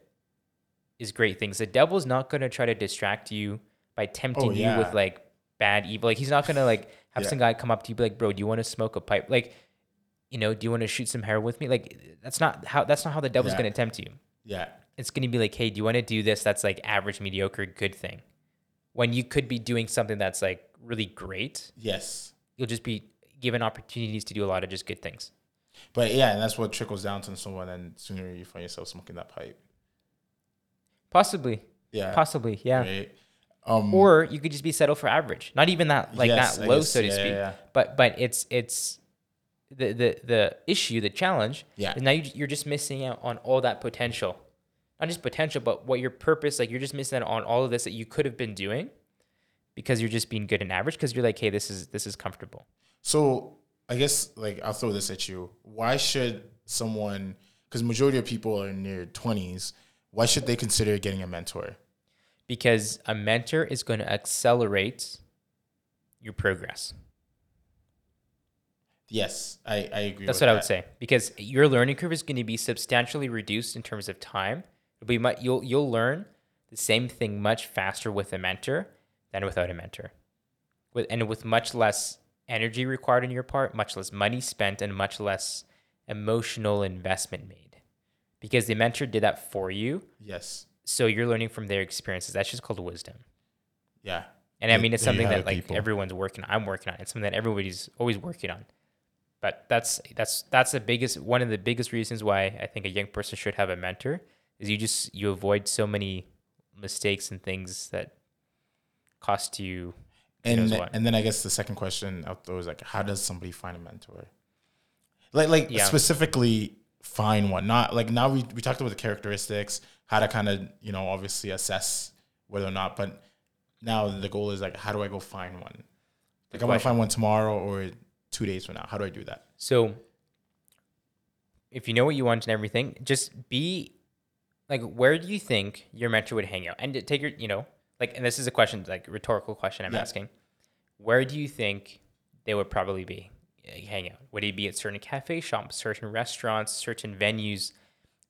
is great things. The devil's not going to try to distract you by tempting Oh, you with like bad evil. Like he's not going to like have Yeah. some guy come up to you be like, bro, do you want to smoke a pipe? Like, you know, do you want to shoot some hair with me? Like that's not how, that's not how the devil's Yeah. going to tempt you yeah, it's going to be like, hey, do you want to do this? That's like average, mediocre, good thing. When you could be doing something that's like really great, yes. you'll just be given opportunities to do a lot of just good things. But yeah, and that's what trickles down to someone, and sooner you find yourself smoking that pipe. Possibly, Yeah, possibly, yeah. Right. Um, Or you could just be settled for average, not even that like Yes, that low, guess, so to yeah, speak. yeah. But but it's it's the the the issue, the challenge. Yeah. is now you, you're just missing out on all that potential, not just potential, but what your purpose. Like you're just missing out on all of this that you could have been doing, because you're just being good and average. Because you're like, hey, this is this is comfortable. So I guess like I'll throw this at you. Why should someone? Because majority of people are in their twenties. Why should they consider getting a mentor? because a mentor is going to accelerate your progress. Yes, I, I agree. That's what I would say because your learning curve is going to be substantially reduced in terms of time. It'll be mu- you'll you'll learn the same thing much faster with a mentor than without a mentor, with and with much less energy required on your part, much less money spent, and much less emotional investment made, because the mentor did that for you. Yes. So you're learning from their experiences. That's just called wisdom. Yeah. And I mean, it's something that like people. everyone's working on. I'm working on. It's something that everybody's always working on. But that's that's that's the biggest one of the biggest reasons why I think a young person should have a mentor is you just you avoid so many mistakes and things that cost you. And th- and then I guess the second question out there is like, how does somebody find a mentor? Like like Yeah. specifically find one. Not like now we we talked about the characteristics, how to kind of you know obviously assess whether or not. But now the goal is like, how do I go find one? Like I want to find one tomorrow or two days from now. How do I do that? So if you know what you want and everything, just be like, where do you think your mentor would hang out? And take your, you know, like, and this is a question, like rhetorical question I'm Yeah. asking. Where do you think they would probably be hang out? Would it be at certain cafe shops, certain restaurants, certain venues,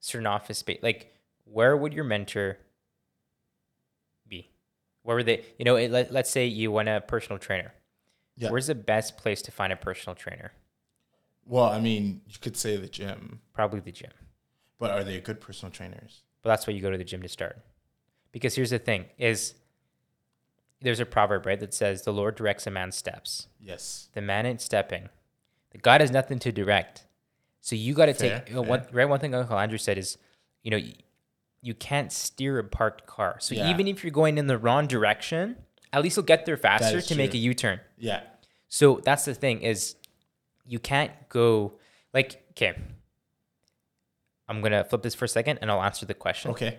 certain office space? Like, where would your mentor be? Where would they? You know, it, let, let's say you want a personal trainer. Yeah. Where's the best place to find a personal trainer? Well, I mean, you could say the gym, Probably the gym. but are they good personal trainers? But that's why you go to the gym to start. Because here's the thing: is there's a proverb right that says the Lord directs a man's steps. Yes. The man ain't stepping. The God has nothing to direct. So you got to take you know, one right. One thing Uncle Andrew said is, you know, you, you can't steer a parked car. So Yeah. even if you're going in the wrong direction, at least you'll get there faster to make a true. U-turn. Yeah. So that's the thing is, you can't go like okay. I'm gonna flip this for a second, and I'll answer the question Okay.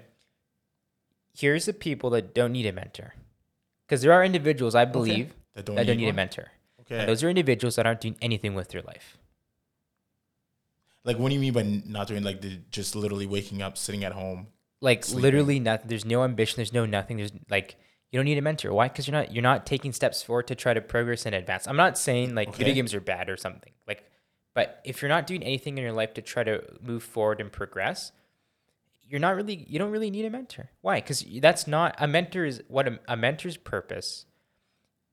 here's the people that don't need a mentor. Because there are individuals, I believe, That don't that don't need need a mentor. Okay. And those are individuals that aren't doing anything with their life. like, what do you mean by not doing like the just literally waking up, sitting at home? Like Sleeping. literally nothing. There's no ambition. There's no nothing. There's like you don't need a mentor. Why? Because you're not you're not taking steps forward to try to progress and advance. I'm not saying like video games are bad or something. Like, but if you're not doing anything in your life to try to move forward and progress, you're not really you don't really need a mentor. Why? Because that's not a mentor is what a, a mentor's purpose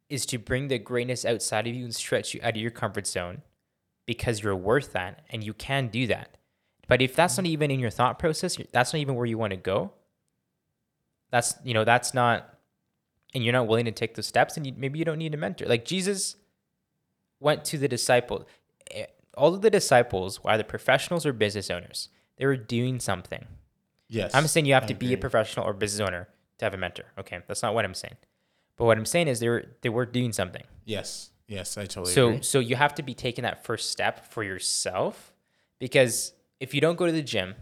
is to bring the greatness outside of you and stretch you out of your comfort zone because you're worth that and you can do that. But if that's not even in your thought process, that's not even where you want to go. That's you know that's not, and you're not willing to take those steps, and you, maybe you don't need a mentor. Like Jesus went to the disciple. Eh, All of the disciples were either professionals or business owners. They were doing something. Yes. I'm saying you have I to be a professional or business owner to have a mentor. Okay, that's not what I'm saying. But what I'm saying is they were they were doing something. Yes. Yes, I totally So agree. so you have to be taking that first step for yourself because if you don't go to the gym,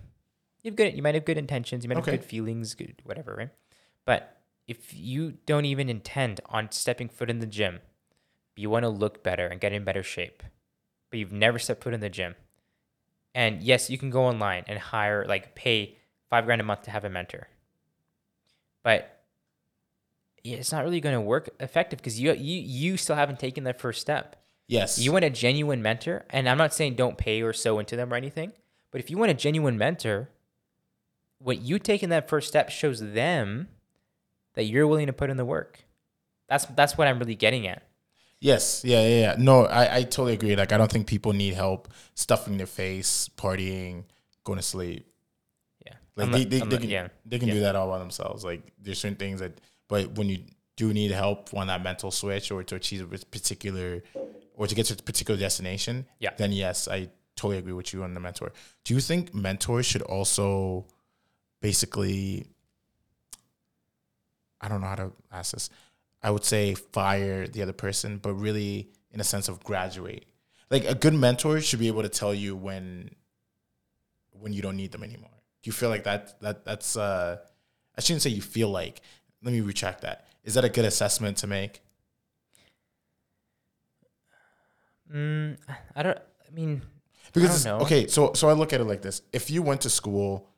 you have good you might have good intentions, you might Okay. have good feelings, good whatever, right? But if you don't even intend on stepping foot in the gym, you want to look better and get in better shape, but you've never stepped foot in the gym. And yes, you can go online and hire like pay 5 grand a month to have a mentor. But it's not really going to work effective because you you you still haven't taken that first step. Yes. You want a genuine mentor, and I'm not saying don't pay or sow into them or anything, but if you want a genuine mentor, what you taking that first step shows them that you're willing to put in the work. That's that's what I'm really getting at. Yes, yeah, yeah, yeah. No, I, I totally agree. Like, I don't think people need help stuffing their face, partying, going to sleep. Yeah, Like they, they, they unle- can yeah, they can yeah. do that all by themselves. Like there's certain things that, but when you do need help on that mental switch or to achieve a particular, or to get to a particular destination, Yeah. then yes, I totally agree with you on the mentor. Do you think mentors should also, basically, I don't know how to ask this. I would say fire the other person, but really in a sense of graduate. Like a good mentor should be able to tell you when when you don't need them anymore. Do you feel like that that that's uh I shouldn't say you feel like. Let me retract that. Is that a good assessment to make? Mm, I don't. I mean, Because don't know. okay, so so I look at it like this: if you went to school,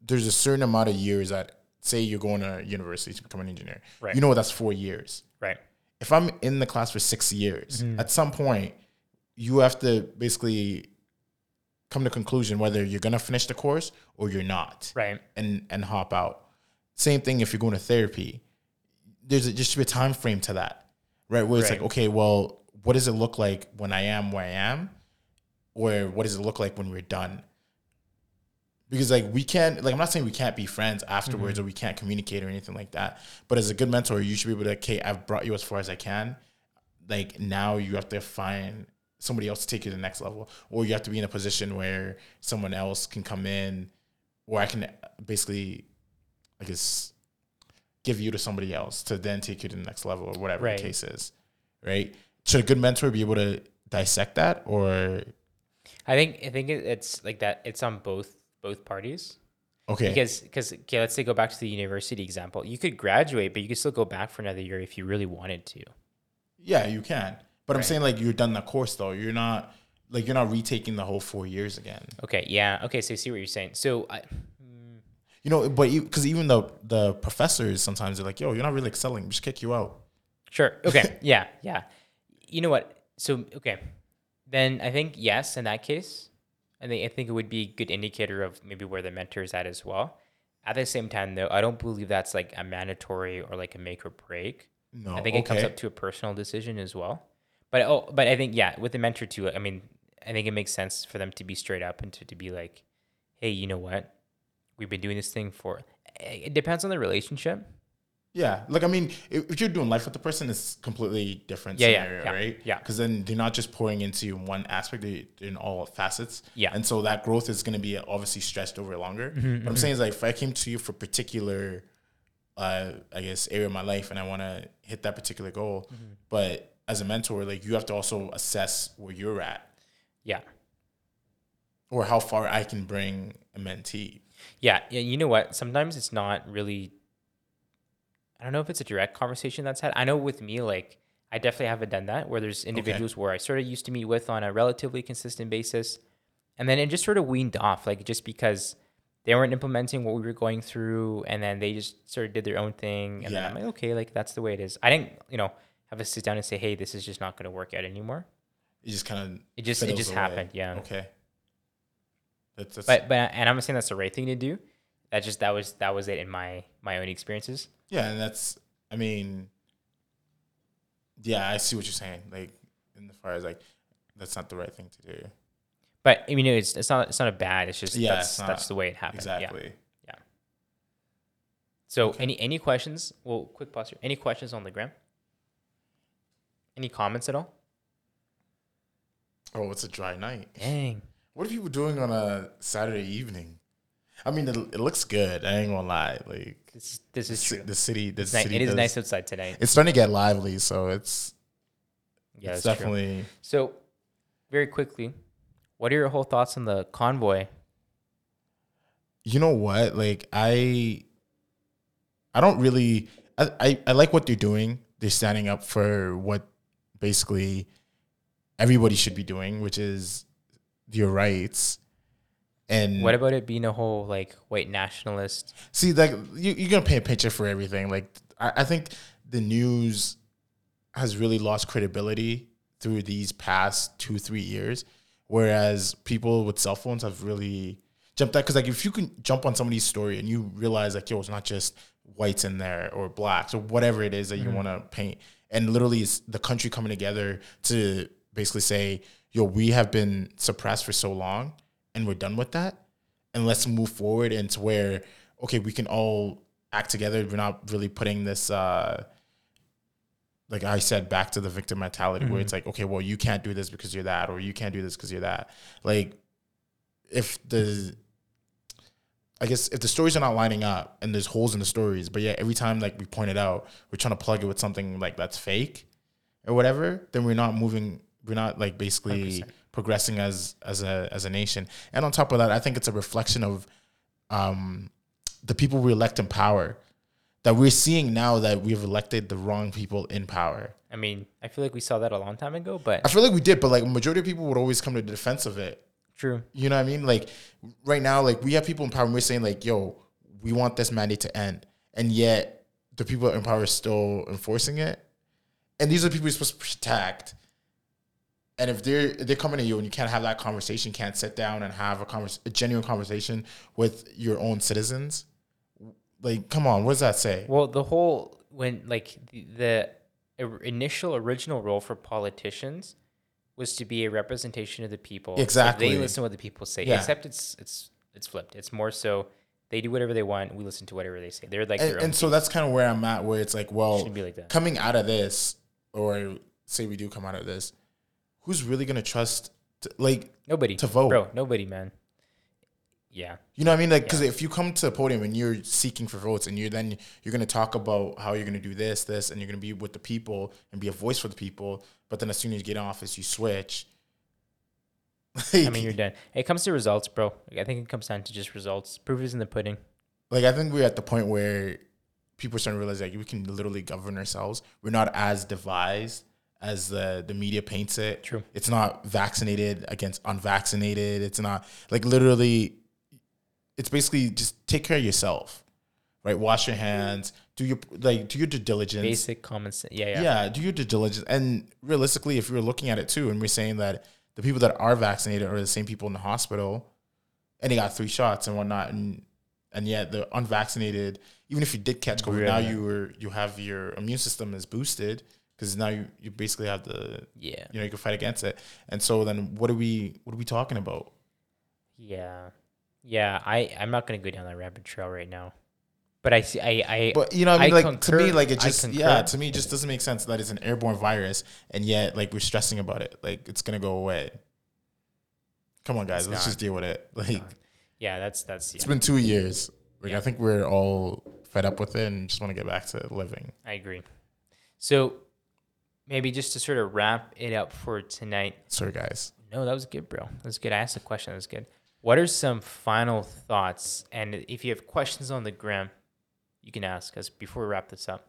there's a certain amount of years that say you're going to university to become an engineer. Right. You know that's four years. right. If I'm in the class for six years, Mm-hmm. at some point, you have to basically come to conclusion whether you're gonna finish the course or you're not. Right. and and hop out. Same thing if you're going to therapy. There's a, just be a time frame to that, right? Where it's Right. like, okay, well, what does it look like when I am where I am, or what does it look like when we're done? Because like we can't, like I'm not saying we can't be friends afterwards mm-hmm. or we can't communicate or anything like that. But as a good mentor, you should be able to, okay, I've brought you as far as I can. Like now you have to find somebody else to take you to the next level, or you have to be in a position where someone else can come in or I can basically, I guess, give you to somebody else to then take you to the next level or whatever Right. the case is, right? Should a good mentor be able to dissect that, or I think I think it's like that. It's on both both parties. okay, Because because okay, let's say go back to the university example. You could graduate, but you could still go back for another year if you really wanted to. yeah, you can. But I'm saying like you're done the course though. You're not like you're not retaking the whole four years again. Okay, yeah. Okay, so I see what you're saying. So I, hmm. You know, but because even the the professors sometimes they're like, "Yo, you're not really excelling. We should kick you out." Sure. Okay. yeah. Yeah. You know what? so okay, then I think yes in that case. I think I think it would be a good indicator of maybe where the mentor is at as well. At the same time, though, I don't believe that's like a mandatory or like a make or break. No, I think it comes up to a personal decision as well. But oh, but I think yeah, with the mentor too. I mean, I think it makes sense for them to be straight up and to, to be like, hey, you know what? We've been doing this thing for. It depends on the relationship. Yeah, like I mean, if, you're doing life with the person, it's completely different Yeah, yeah, scenario, yeah, right? yeah. because then they're not just pouring into one aspect; they in all facets. Yeah. and so that growth is going to be obviously stretched over longer. Mm-hmm, what I'm saying is, like, if I came to you for a particular, uh, I guess, area of my life, and I want to hit that particular goal, Mm-hmm. but as a mentor, like, you have to also assess where you're at Yeah. or how far I can bring a mentee. Yeah, yeah. You know what? Sometimes it's not really. I don't know if it's a direct conversation that's had. I know with me, like I definitely haven't done that. Where there's individuals where I sort of used to meet with on a relatively consistent basis, and then it just sort of weaned off, like just because they weren't implementing what we were going through, and then they just sort of did their own thing, and then I'm like, okay, like that's the way it is. I didn't, you know, have to sit down and say, hey, this is just not going to work out anymore. It just kind of It just it just happened, yeah. Okay. That's, that's But but and I'm not saying that's the right thing to do. That just that was that was it in my my own experiences. Yeah, and that's I mean Yeah, I see what you're saying. Like in the far as like that's not the right thing to do. But I mean, it's it's not it's not a bad. It's just Yeah, that's it's not- that's the way it happened. Yeah. Exactly. Yeah. So any any questions? Well, quick pause here. Any questions on the gram? Any comments at all? Oh, it's a dry night. Dang. What are people doing on a Saturday evening? I mean, it, it looks good. I ain't gonna lie. Like This this is true. the city, the It's city it is does- nice outside tonight. It's starting to get lively, so it's Yeah, it's that's true. definitely So, very quickly, what are your whole thoughts on the convoy? you know what like i i don't really I, I i like what they're doing they're standing up for what basically everybody should be doing which is your rights and What about it being a whole like white nationalist? see like you, you're gonna paint a picture for everything. Like I, I think the news has really lost credibility through these past two three years. Whereas people with cell phones have really jumped that because like if you can jump on somebody's story and you realize like yo it's not just whites in there or blacks or whatever it is that you mm-hmm. want to paint. And literally it's the country coming together to basically say yo we have been suppressed for so long and we're done with that and let's move forward into where okay we can all act together. We're not really putting this uh like i said back to the victim mentality where it's like okay well you can't do this because you're that or you can't do this because you're that. Like if the i guess if the stories are not lining up and there's holes in the stories but yeah every time like we point it out we're trying to plug it with something like that's fake or whatever then we're not moving we're not like basically 100%. Progressing as as a as a nation and on top of that i think it's a reflection of um the people we elect in power that we're seeing now that we've elected the wrong people in power I mean, I feel like we saw that a long time ago, but i feel like we did but like majority of people would always come to the defense of it true. you know what I mean? Like right now, like we have people in power and we're saying like, yo, we want this mandate to end. And yet the people in power are still enforcing it. And these are the people you're supposed to protect. And if they're they're coming to you and you can't have that conversation, can't sit down and have a convers- a genuine conversation with your own citizens, like come on, what does that say? Well, the whole when like the, the initial original role for politicians was to be a representation of the people. So Exactly. they listen to what the people say. Yeah. Except it's it's it's flipped. It's more so they do whatever they want. We listen to whatever they say. They're like And, their own. and so that's kind of where I'm at, where it's like, well, be like coming out of this, or say we do come out of this, who's really gonna trust? To, like, nobody to vote. bro. Nobody, man. Yeah, You know what I mean? Like, because if you come to a podium and you're seeking for votes, and you're then you're going to talk about how you're going to do this, this, and you're going to be with the people and be a voice for the people, but then as soon as you get in office, you switch. I mean you're done. It comes to results, bro. Like, I think it comes down to just results. Proof is in the pudding. like I think we're at the point where people are starting to realize like we can literally govern ourselves. We're not as devised as the the media paints it. True. It's not vaccinated against unvaccinated. It's not like literally. It's basically just take care of yourself. right? Wash your hands, do your like do your due diligence. Basic common sense. Yeah, yeah. yeah, do your due diligence. And realistically, if you're looking at it too, and we're saying that the people that are vaccinated are the same people in the hospital, and they got three shots and whatnot, and and yet the unvaccinated, even if you did catch COVID, now you were you have your immune system is boosted because now you you basically have the Yeah. you know you can fight against it. And so then what are we what are we talking about? Yeah. Yeah. I, I'm not going to go down that rabbit trail right now. But I see, I, I, But you know, I mean, I like to me, like it just yeah, to me, it just doesn't make sense that it's an airborne virus, and yet like we're stressing about it, like it's gonna go away. Come on, guys, It's let's not. just deal with it. Like yeah, that's, that's, it's been two years. Like Yeah. I think we're all fed up with it and just want to get back to living. I agree. So maybe just to sort of wrap it up for tonight. Sorry, guys. No, that was good, bro. That was good. I asked a question. That was good. What are some final thoughts? And if you have questions on the gram, you can ask us before we wrap this up.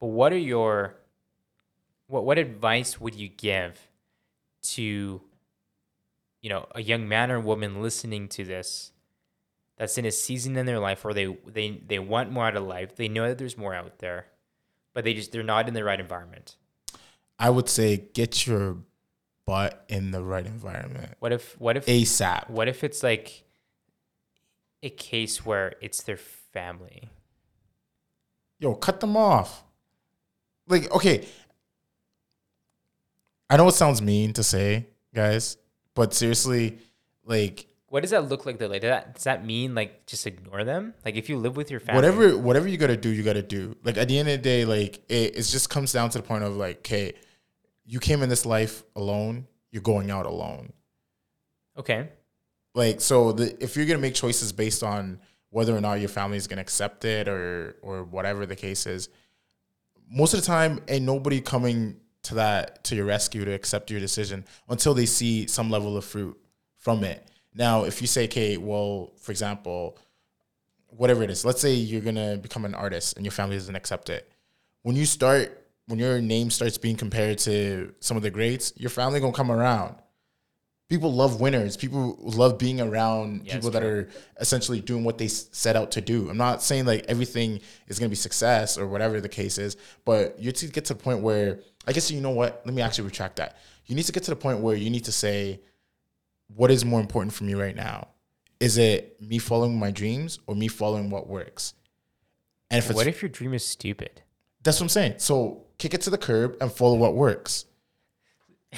But what are your what what advice would you give to you know a young man or woman listening to this that's in a season in their life where they they they want more out of life. They know that there's more out there, but they just they're not in the right environment. I would say get your butt in the right environment What if what if ASAP. What if it's like a case where it's their family? Yo, cut them off. Like, okay. I know it sounds mean to say, guys, but seriously, like What does that look like though? Like does that does that mean like just ignore them? Like if you live with your family, whatever whatever you gotta do, you gotta do. Like at the end of the day, like it, it just comes down to the point of like, okay, you came in this life alone, you're going out alone. Okay. Like so the if you're gonna make choices based on whether or not your family is gonna accept it or or whatever the case is, most of the time ain't nobody coming to that to your rescue to accept your decision until they see some level of fruit from it. Now, if you say, okay, well, for example, whatever it is, let's say you're gonna become an artist and your family doesn't accept it. When you start, when your name starts being compared to some of the greats, your family gonna come around. People love winners. People love being around Yeah, people that are essentially doing what they set out to do. I'm not saying like everything is gonna be success or whatever the case is, but you need to get to the point where I guess you know what. Let me actually retract that. You need to get to the point where you need to say, what is more important for me right now? Is it me following my dreams or me following what works? And if it's What if your dream is stupid? that's what I'm saying. So kick it to the curb and follow what works.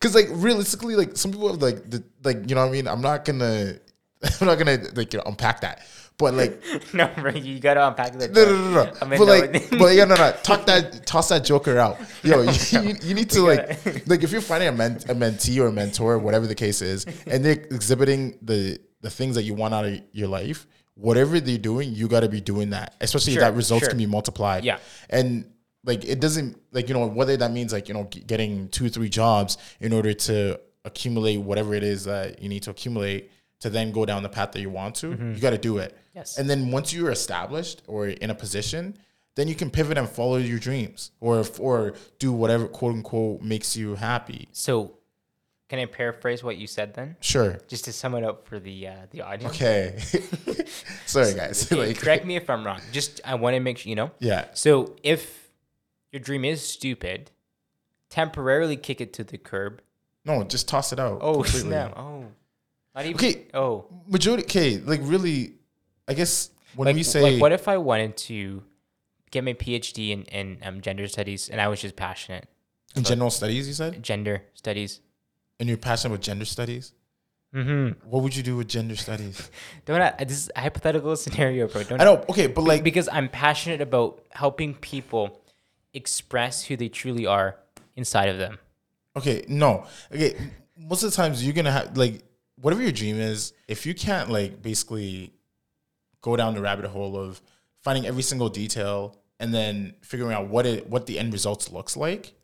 Cause like realistically, like some people have like the like you know what I mean. I'm not gonna I'm not gonna like you know, unpack that, but like no, bro, you gotta unpack that. no no no no. I mean, but no, like but yeah no no talk that toss that joker out. Yo, you, you, you need to We like gotta- like if you're finding a, ment- a mentee or a mentor, whatever the case is, and they're exhibiting the the things that you want out of your life, whatever they're doing, you got to be doing that. Especially Sure, if that results sure. can be multiplied. Yeah. and like it doesn't like you know whether that means like you know getting two three jobs in order to accumulate whatever it is that you need to accumulate to then go down the path that you want to. You got to do it. Yes. And then once you're established or in a position, then you can pivot and follow your dreams or or do whatever quote unquote makes you happy. So, can I paraphrase what you said then, Sure. just to sum it up for the uh, the audience? Okay. Sorry guys. Okay, like correct me if I'm wrong. Just I want to make sure you know. yeah. So if your dream is stupid, temporarily kick it to the curb. No, just toss it out. Oh completely. snap! Oh, not even. Okay. Oh, Majority okay, like really I guess when like, we say like what if I wanted to get my PhD in in um, gender studies and I was just passionate in general studies you said? gender studies. And you're passionate with gender studies? Mm-hmm. What would you do with gender studies? Don't I, this is a hypothetical scenario, bro. Don't I know, okay, but like because I'm passionate about helping people express who they truly are inside of them. Okay, no. Okay, most of the times you're gonna have like whatever your dream is. If you can't like basically go down the rabbit hole of finding every single detail and then figuring out what it what the end results looks like,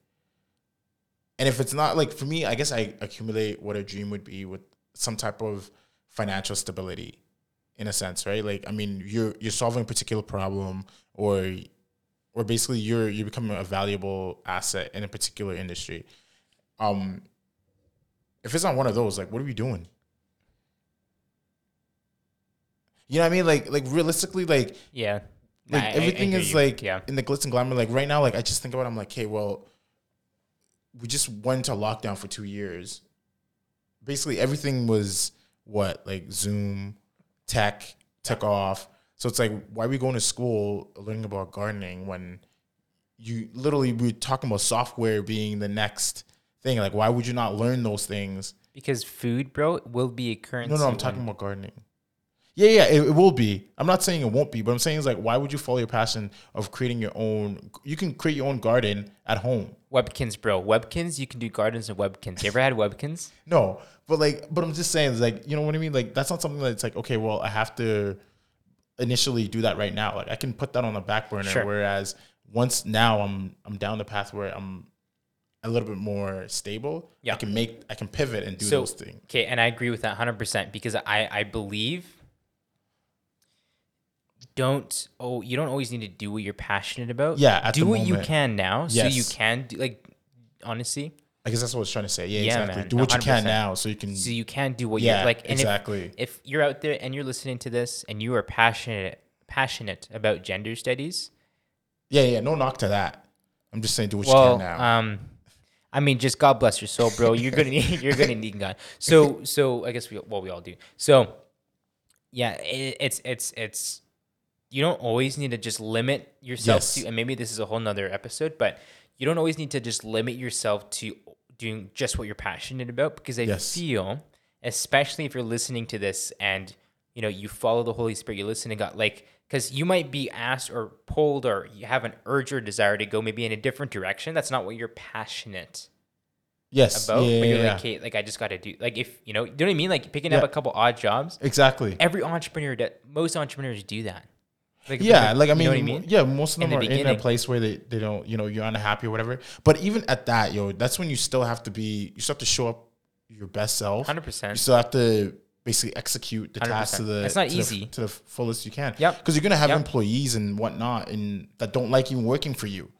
and if it's not like for me, I guess I accumulate what a dream would be with some type of financial stability, in a sense, right? Like I mean, you're you're solving a particular problem or or basically you're you're becoming a valuable asset in a particular industry um if it's not one of those like what are we doing You know what I mean? Like like realistically, like Yeah. like I- I- I everything is you. like yeah. in the glitz and glamour. Like right now, like I just think about, it, I'm like, okay, well, we just went into lockdown for two years. Basically, everything was what like Zoom, tech took off. So it's like, why are we going to school learning about gardening when you literally we're talking about software being the next thing? Like, why would you not learn those things? Because food, bro, will be a currency. No, no, I'm when- talking about gardening. Yeah, yeah, it, it will be. I'm not saying it won't be, but I'm saying it's like, why would you follow your passion of creating your own? You can create your own garden at home. Webkinz, bro. Webkinz, you can do gardens and Webkinz. You ever had Webkinz? No, but like, but I'm just saying, like, you know what I mean? Like, that's not something that's like, okay, well, I have to initially do that right now. Like, I can put that on the back burner. Sure. Whereas once now I'm I'm down the path where I'm a little bit more stable. Yeah. I can make I can pivot and do So- those things. Okay, and I agree with that 100% because I, I believe don't oh you don't always need to do what you're passionate about. Yeah, do what you can now so you can do like honestly I guess that's what I was trying to say. Yeah, Yeah, exactly. man. Do what you can now so you can. so you can do what yeah, you're like and if, exactly. if you're out there and you're listening to this and you are passionate passionate about gender studies Yeah, yeah, no knock to that. I'm just saying do what well you can now. um I mean, just God bless your soul, bro. You're gonna need, you're gonna need God. So so I guess we well we all do. So yeah, it, it's it's it's you don't always need to just limit yourself Yes. to, and maybe this is a whole nother episode, but you don't always need to just limit yourself to doing just what you're passionate about because I Yes. feel, especially if you're listening to this and you know you follow the Holy Spirit, you listen to God, like because you might be asked or pulled or you have an urge or desire to go maybe in a different direction. That's not what you're passionate yes. about, yeah, but you're yeah, like, yeah. okay, like I just got to do like if you know, do you know what I mean, like picking up a couple odd jobs. exactly. Every entrepreneur, that most entrepreneurs do that. Like, Yeah, like I you mean, I mean? yeah, most of In them the are in a place where they, they don't, you know, you're unhappy or whatever. But even at that, yo, that's when you still have to be, you still have to show up your best self. Hundred percent. You still have to basically execute the task to the It's not to the- easy. to the fullest you can. Yep. Because you're gonna have Yep. employees and whatnot and that don't like even working for you.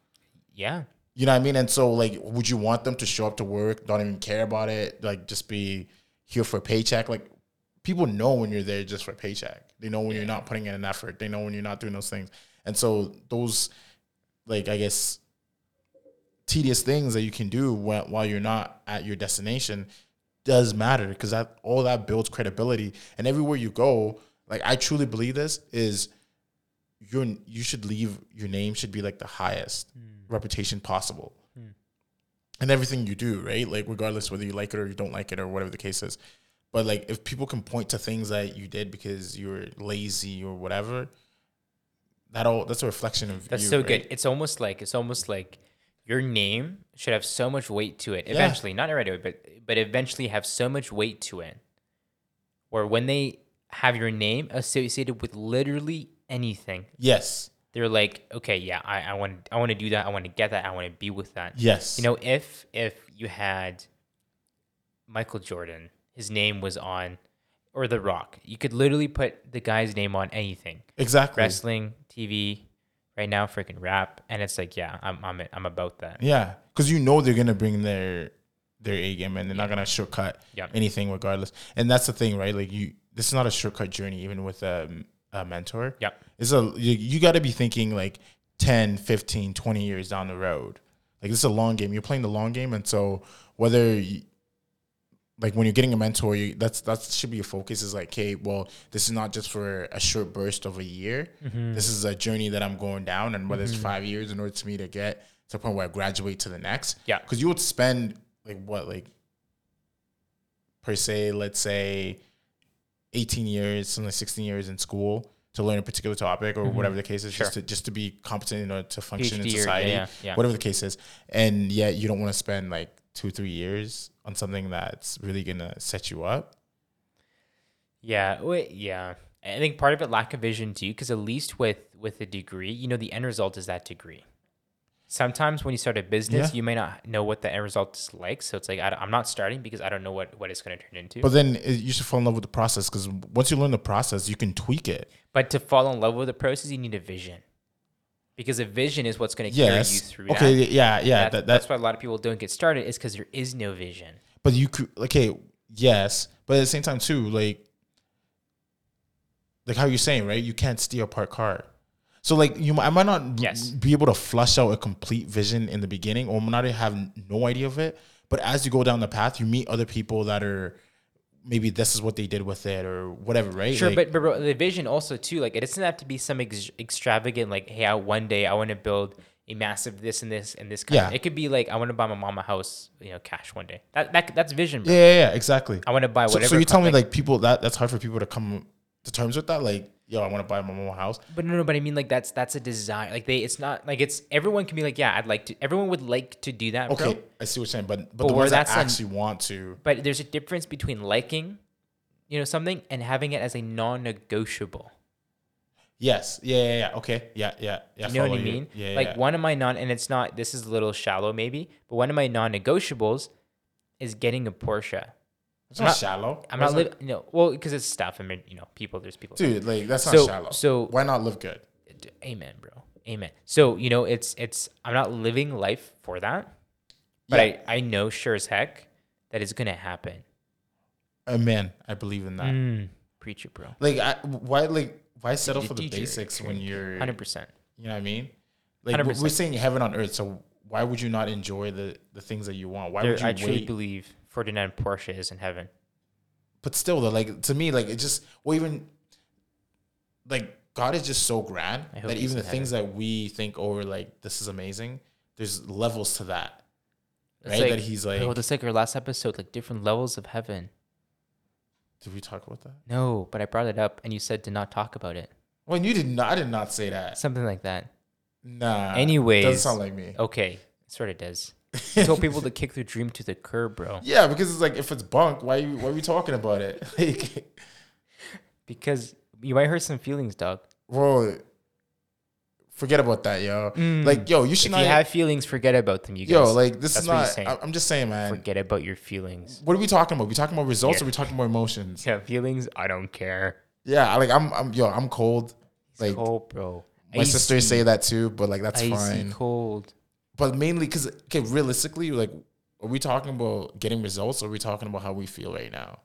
Yeah, You know what I mean? And so, like, would you want them to show up to work, don't even care about it, like, just be here for a paycheck? Like, people know when you're there just for a paycheck. They know when you're not putting in an effort. They know when you're not doing those things. And so, those, like, I guess, tedious things that you can do while, while you're not at your destination does matter because that all that builds credibility. And everywhere you go, like, I truly believe this is your you should leave your name should be like the highest hmm. reputation possible hmm. and everything you do right like regardless whether you like it or you don't like it or whatever the case is but like if people can point to things that you did because you were lazy or whatever that all that's a reflection of that's you, so right? good. It's almost like it's almost like your name should have so much weight to it. Yeah. Eventually, not right away, but but eventually have so much weight to it, where when they have your name associated with literally anything, yes they're like, okay, yeah, I, I want I want to do that. I want to get that. I want to be with that. yes You know, if if you had Michael Jordan, his name was on, or The Rock, you could literally put the guy's name on anything, exactly. Wrestling, TV, right now, freaking rap, and it's like, yeah, I'm I'm I'm about that. yeah because you know they're gonna bring their their A game and they're not gonna shortcut Yeah. anything regardless. And that's the thing right? Like you this is not a shortcut journey even with a, a mentor. Yeah. it's a you, you got to be thinking like 10 15 20 years down the road. Like this is a long game. You're playing the long game. And so whether you, like when you're getting a mentor you, that's that should be your focus is like okay well this is not just for a short burst of a year. Mm-hmm. This is a journey that i'm going down and whether it's mm-hmm. five years in order to me to get to the point where i graduate to the next. Yeah. because you would spend like what like per se let's say 18 years something like 16 years in school to learn a particular topic or mm-hmm. whatever the case is just to just to be competent in order to function in PhD or- society yeah, yeah. whatever the case is. And yet you don't want to spend like two three years on something that's really gonna set you up Yeah, wait, yeah. I think part of it lack of vision too, because at least with with a degree, you know, the end result is that degree. Sometimes when you start a business, Yeah. you may not know what the end result is like. So it's like I, am not starting because I don't know what what it's going to turn into. but then uh, you should fall in love with the process because once you learn the process you can tweak it But to fall in love with the process, you need a vision. Because a vision is what's going to carry you yes through okay that. yeah yeah That- that, that's why a lot of people don't get started is because there is no vision. but you could okay yes but at the same time too like like how you're saying, right? You can't steal a parked car. So like you, might- I might not Yes. be able to flush out a complete vision in the beginning, or not have no idea of it. But as you go down the path, you meet other people that are maybe this is what they did with it or whatever, right? Sure, Like, but, but the vision also too, like it doesn't have to be some ex- extravagant, like, hey, I, one day I want to build a massive this and this and this. Kind Yeah. It could be like I want to buy my mom a house, you know, cash one day. That, that that's vision, bro. yeah, yeah, yeah, exactly. I want to buy So, whatever. so you tell me like people that that's hard for people to come to terms with that. Like, yo, I want to buy my mom a house. But no, no, but I mean like that's that's a desire. Like they, it's not like it's everyone can be like, yeah, I'd like to. Everyone would like to do that, Okay, bro. I see what you're saying, but but, But the ones that an- actually want to, But there's a difference between liking, you know, something and having it as a non-negotiable. yes, yeah, yeah, yeah. okay, yeah, yeah, yeah. You know what I mean? Yeah, like yeah. one of my non, and it's not. This is a little shallow, maybe, but one of my non-negotiables is getting a Porsche. It's I'm not, not- shallow. I'm not living, you know, well, because it's stuff. I mean, you know, people. There's people. dude. Like that's So- not shallow. so- why not live good? Amen, bro. Amen. So you know, it's it's. I'm not living life for that, but Yeah. I I know sure as heck that it's gonna happen. Amen. I believe in that. Mm, preach it, bro. Like, I, why, like, why settle for the basics when you're, Hundred percent. you know what I mean? Like, we're- 100%. we're saying heaven on earth, so why would you not enjoy the the things that you want? Why would you I truly wait? believe Ferdinand Porsche is in heaven. but still, though, like to me, like it just, well, even like God is just so grand that even the in things that we think, oh, we're like, this is amazing. There's levels to that, It's right? like- that he's like, oh, that's like our last episode, like different levels of heaven. did we talk about that? No, but I brought it up and you said to not talk about it. Well, you did not. I did not say that. Something like that. Nah. Anyways. doesn't sound like me. Okay. It sort of does. You told people to kick their dream to the curb, bro. Yeah, because it's like if it's bunk, why you, why are we talking about it? Like, Because you might hurt some feelings, dog. Whoa. Forget about that, yo. Mm. Like, yo, you should If not. you have feelings, forget about them, you guys. yo, like, this That's is what not. saying. I'm just saying, man. forget about your feelings. What are we talking about? we talking about results Yeah. or we talking about emotions? Yeah, feelings, I don't care. Yeah, like, I'm, I'm, yo, I'm cold. Like, cold, bro. my sisters say that too, but like, that's icy fine. cold. But mainly because, okay, realistically, like, are we talking about getting results or are we talking about how we feel right now?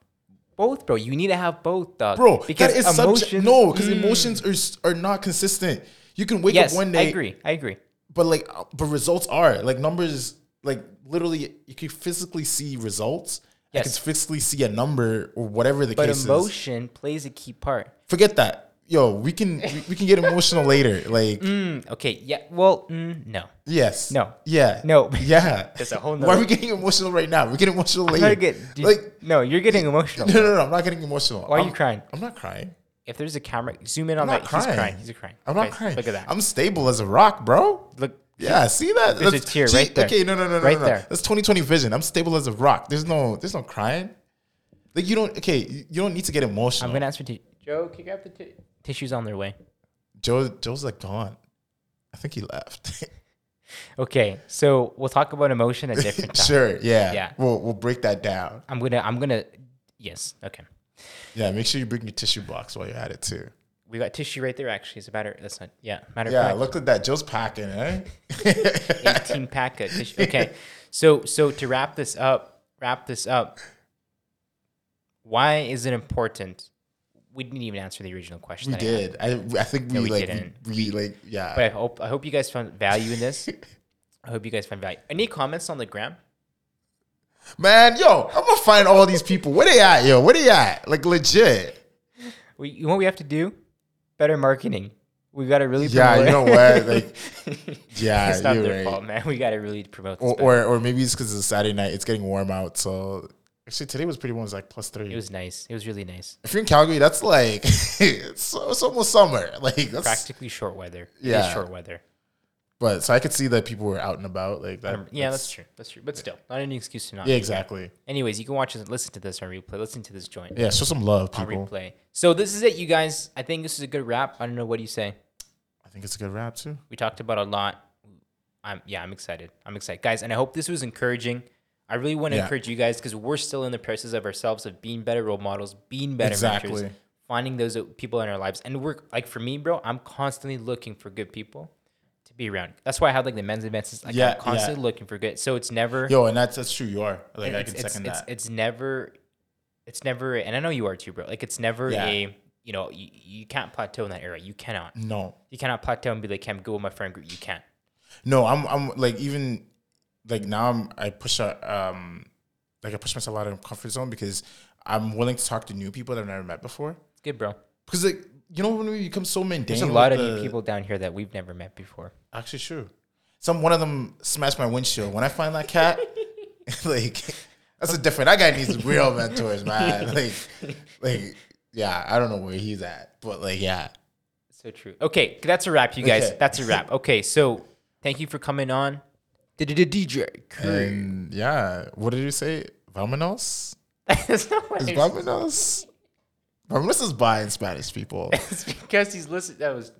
Both, bro. You need to have both, dog. Bro, because that is emotions. No, because Mm. emotions are, are not consistent. You can wake Yes, up one day. I agree. I agree. but like uh, but results are like numbers like literally you can physically see results Yes. you can physically see a number or whatever the But case is emotion plays a key part. forget that yo we can we, we can get emotional later like Mm, okay. Yeah. Well, mm, no. yes No. yeah No. yeah That's a whole why are we nother- getting emotional right now we're getting emotional I'm later get, dude, like no, you're getting emotional. no no no i'm not getting emotional Why are I'm, you crying? i'm not crying If there's a camera, zoom in on that. He's crying. crying. He's crying. i'm not Guys, crying Look at that. i'm stable as a rock bro look. Yeah, see that? There's a tear see- right there. Okay, no, no, no, no, Right no, no. there. That's 2020 vision. I'm stable as a rock. There's no, there's no crying. Like you don't. Okay, you you don't need to get emotional. I'm gonna ask for t- Joe. Can you grab the t- tissues on their way? Joe, Joe's like gone. I think he left. Okay, so we'll talk about emotion at different times. sure. Yeah. Yeah. We'll we'll break that down. I'm gonna. I'm gonna. Yes. Okay. Yeah. Make sure you bring your tissue box while you're at it too. We got tissue right there. Actually, it's a matter. That's not. Yeah. Matter Yeah. of fact, Look at that. Joe's packing, eh? 18 pack of tissue. Okay. So so to wrap this up, wrap this up. Why is it important? We didn't even answer the original question. we that I did. I I think we, No, we like didn't. we, we like yeah. But I hope I hope you guys found value in this. I hope you guys find value. Any comments on the gram? Man, yo, I'm gonna find all these people. Where they at, yo? Where they at? Like legit. We, you know what we have to do? Better marketing. We got to really Yeah, promote you know what? Like, yeah, it's not you're their right. fault, man. We got to really promote this. Or, or or maybe it's because it's a Saturday night. It's getting warm out. So actually, today was pretty warm. It was like plus three. it was nice. It was really nice. if you're in Calgary, that's like it's, it's almost summer. Like that's Practically short weather. Yeah. short weather. But so I could see that people were out and about like that. Um, yeah, that's, true. That's true. But still, not any excuse to not. Yeah, be. exactly. Anyways, you can watch and listen to this on replay. Listen to this joint Yeah, show some love, on people. replay. So this is it, you guys. I think this is a good wrap. I don't know what do you say. I think it's a good wrap too. We talked about a lot. I'm yeah, I'm excited. I'm excited, guys, and I hope this was encouraging. I really want to Yeah. encourage you guys because we're still in the process of ourselves of being better role models, being better Exactly. mentors, finding those uh, people in our lives, and we're like for me, bro. I'm constantly looking for good people to be around. That's why I had like the men's events. It's Like Yeah, I'm constantly looking for good. So it's never. Yo, and that's that's true. You are like I can it's, second it's, that. it's never, it's never, and I know you are too, bro. Like it's never Yeah. a you know, you, you can't plateau in that area. You cannot. No, You cannot plateau and be like, "I'm go with my friend group." You can't. no. I'm I'm like even like now I'm I push a um like I push myself out of comfort zone because I'm willing to talk to new people that I've never met before. It's good, bro. Because like you know when we become so mundane, There's a lot of the- new people down here that we've never met before. Actually, true. Some one of them smashed my windshield. When I find that cat, like that's a different. That guy needs real mentors, man. Like, like yeah, I don't know where he's at, but like yeah, So true. Okay, that's a wrap, you guys. Okay. That's a wrap. Okay, so thank you for coming on. DJ. and yeah. What did you say? Vamonos? That's not what Is vamonos? Vamonos is bye in Spanish, people. It's because he's listening. That was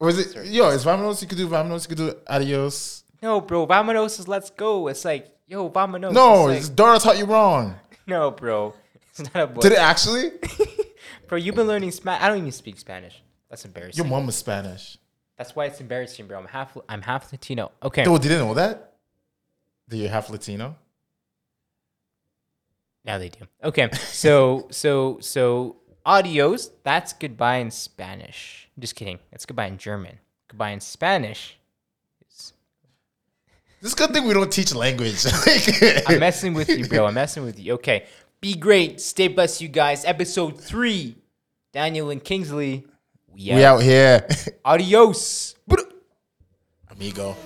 is it? Yo, is vamonos? You could do vamonos. You could do adios. no, bro. Vamonos is let's go. It's like yo, vamonos. No, It's it's like, Dora taught you wrong. no, bro. It's not a boy. Did it actually? Bro, you've been learning Spanish. I don't even speak Spanish. That's embarrassing. Your mom was Spanish. That's why it's embarrassing, bro. I'm half. I'm half Latino. Okay. Oh, didn't know that? That you're half Latino? Now they do. Okay. So so so adios. That's goodbye in Spanish. Just kidding. That's goodbye in German. Goodbye in Spanish. is- This good thing we don't teach language. I'm messing with you, bro. I'm messing with you. Okay. Be great. Stay blessed, you guys. Episode three. Daniel and Kingsley. We out. we out here. Adios. Amigo.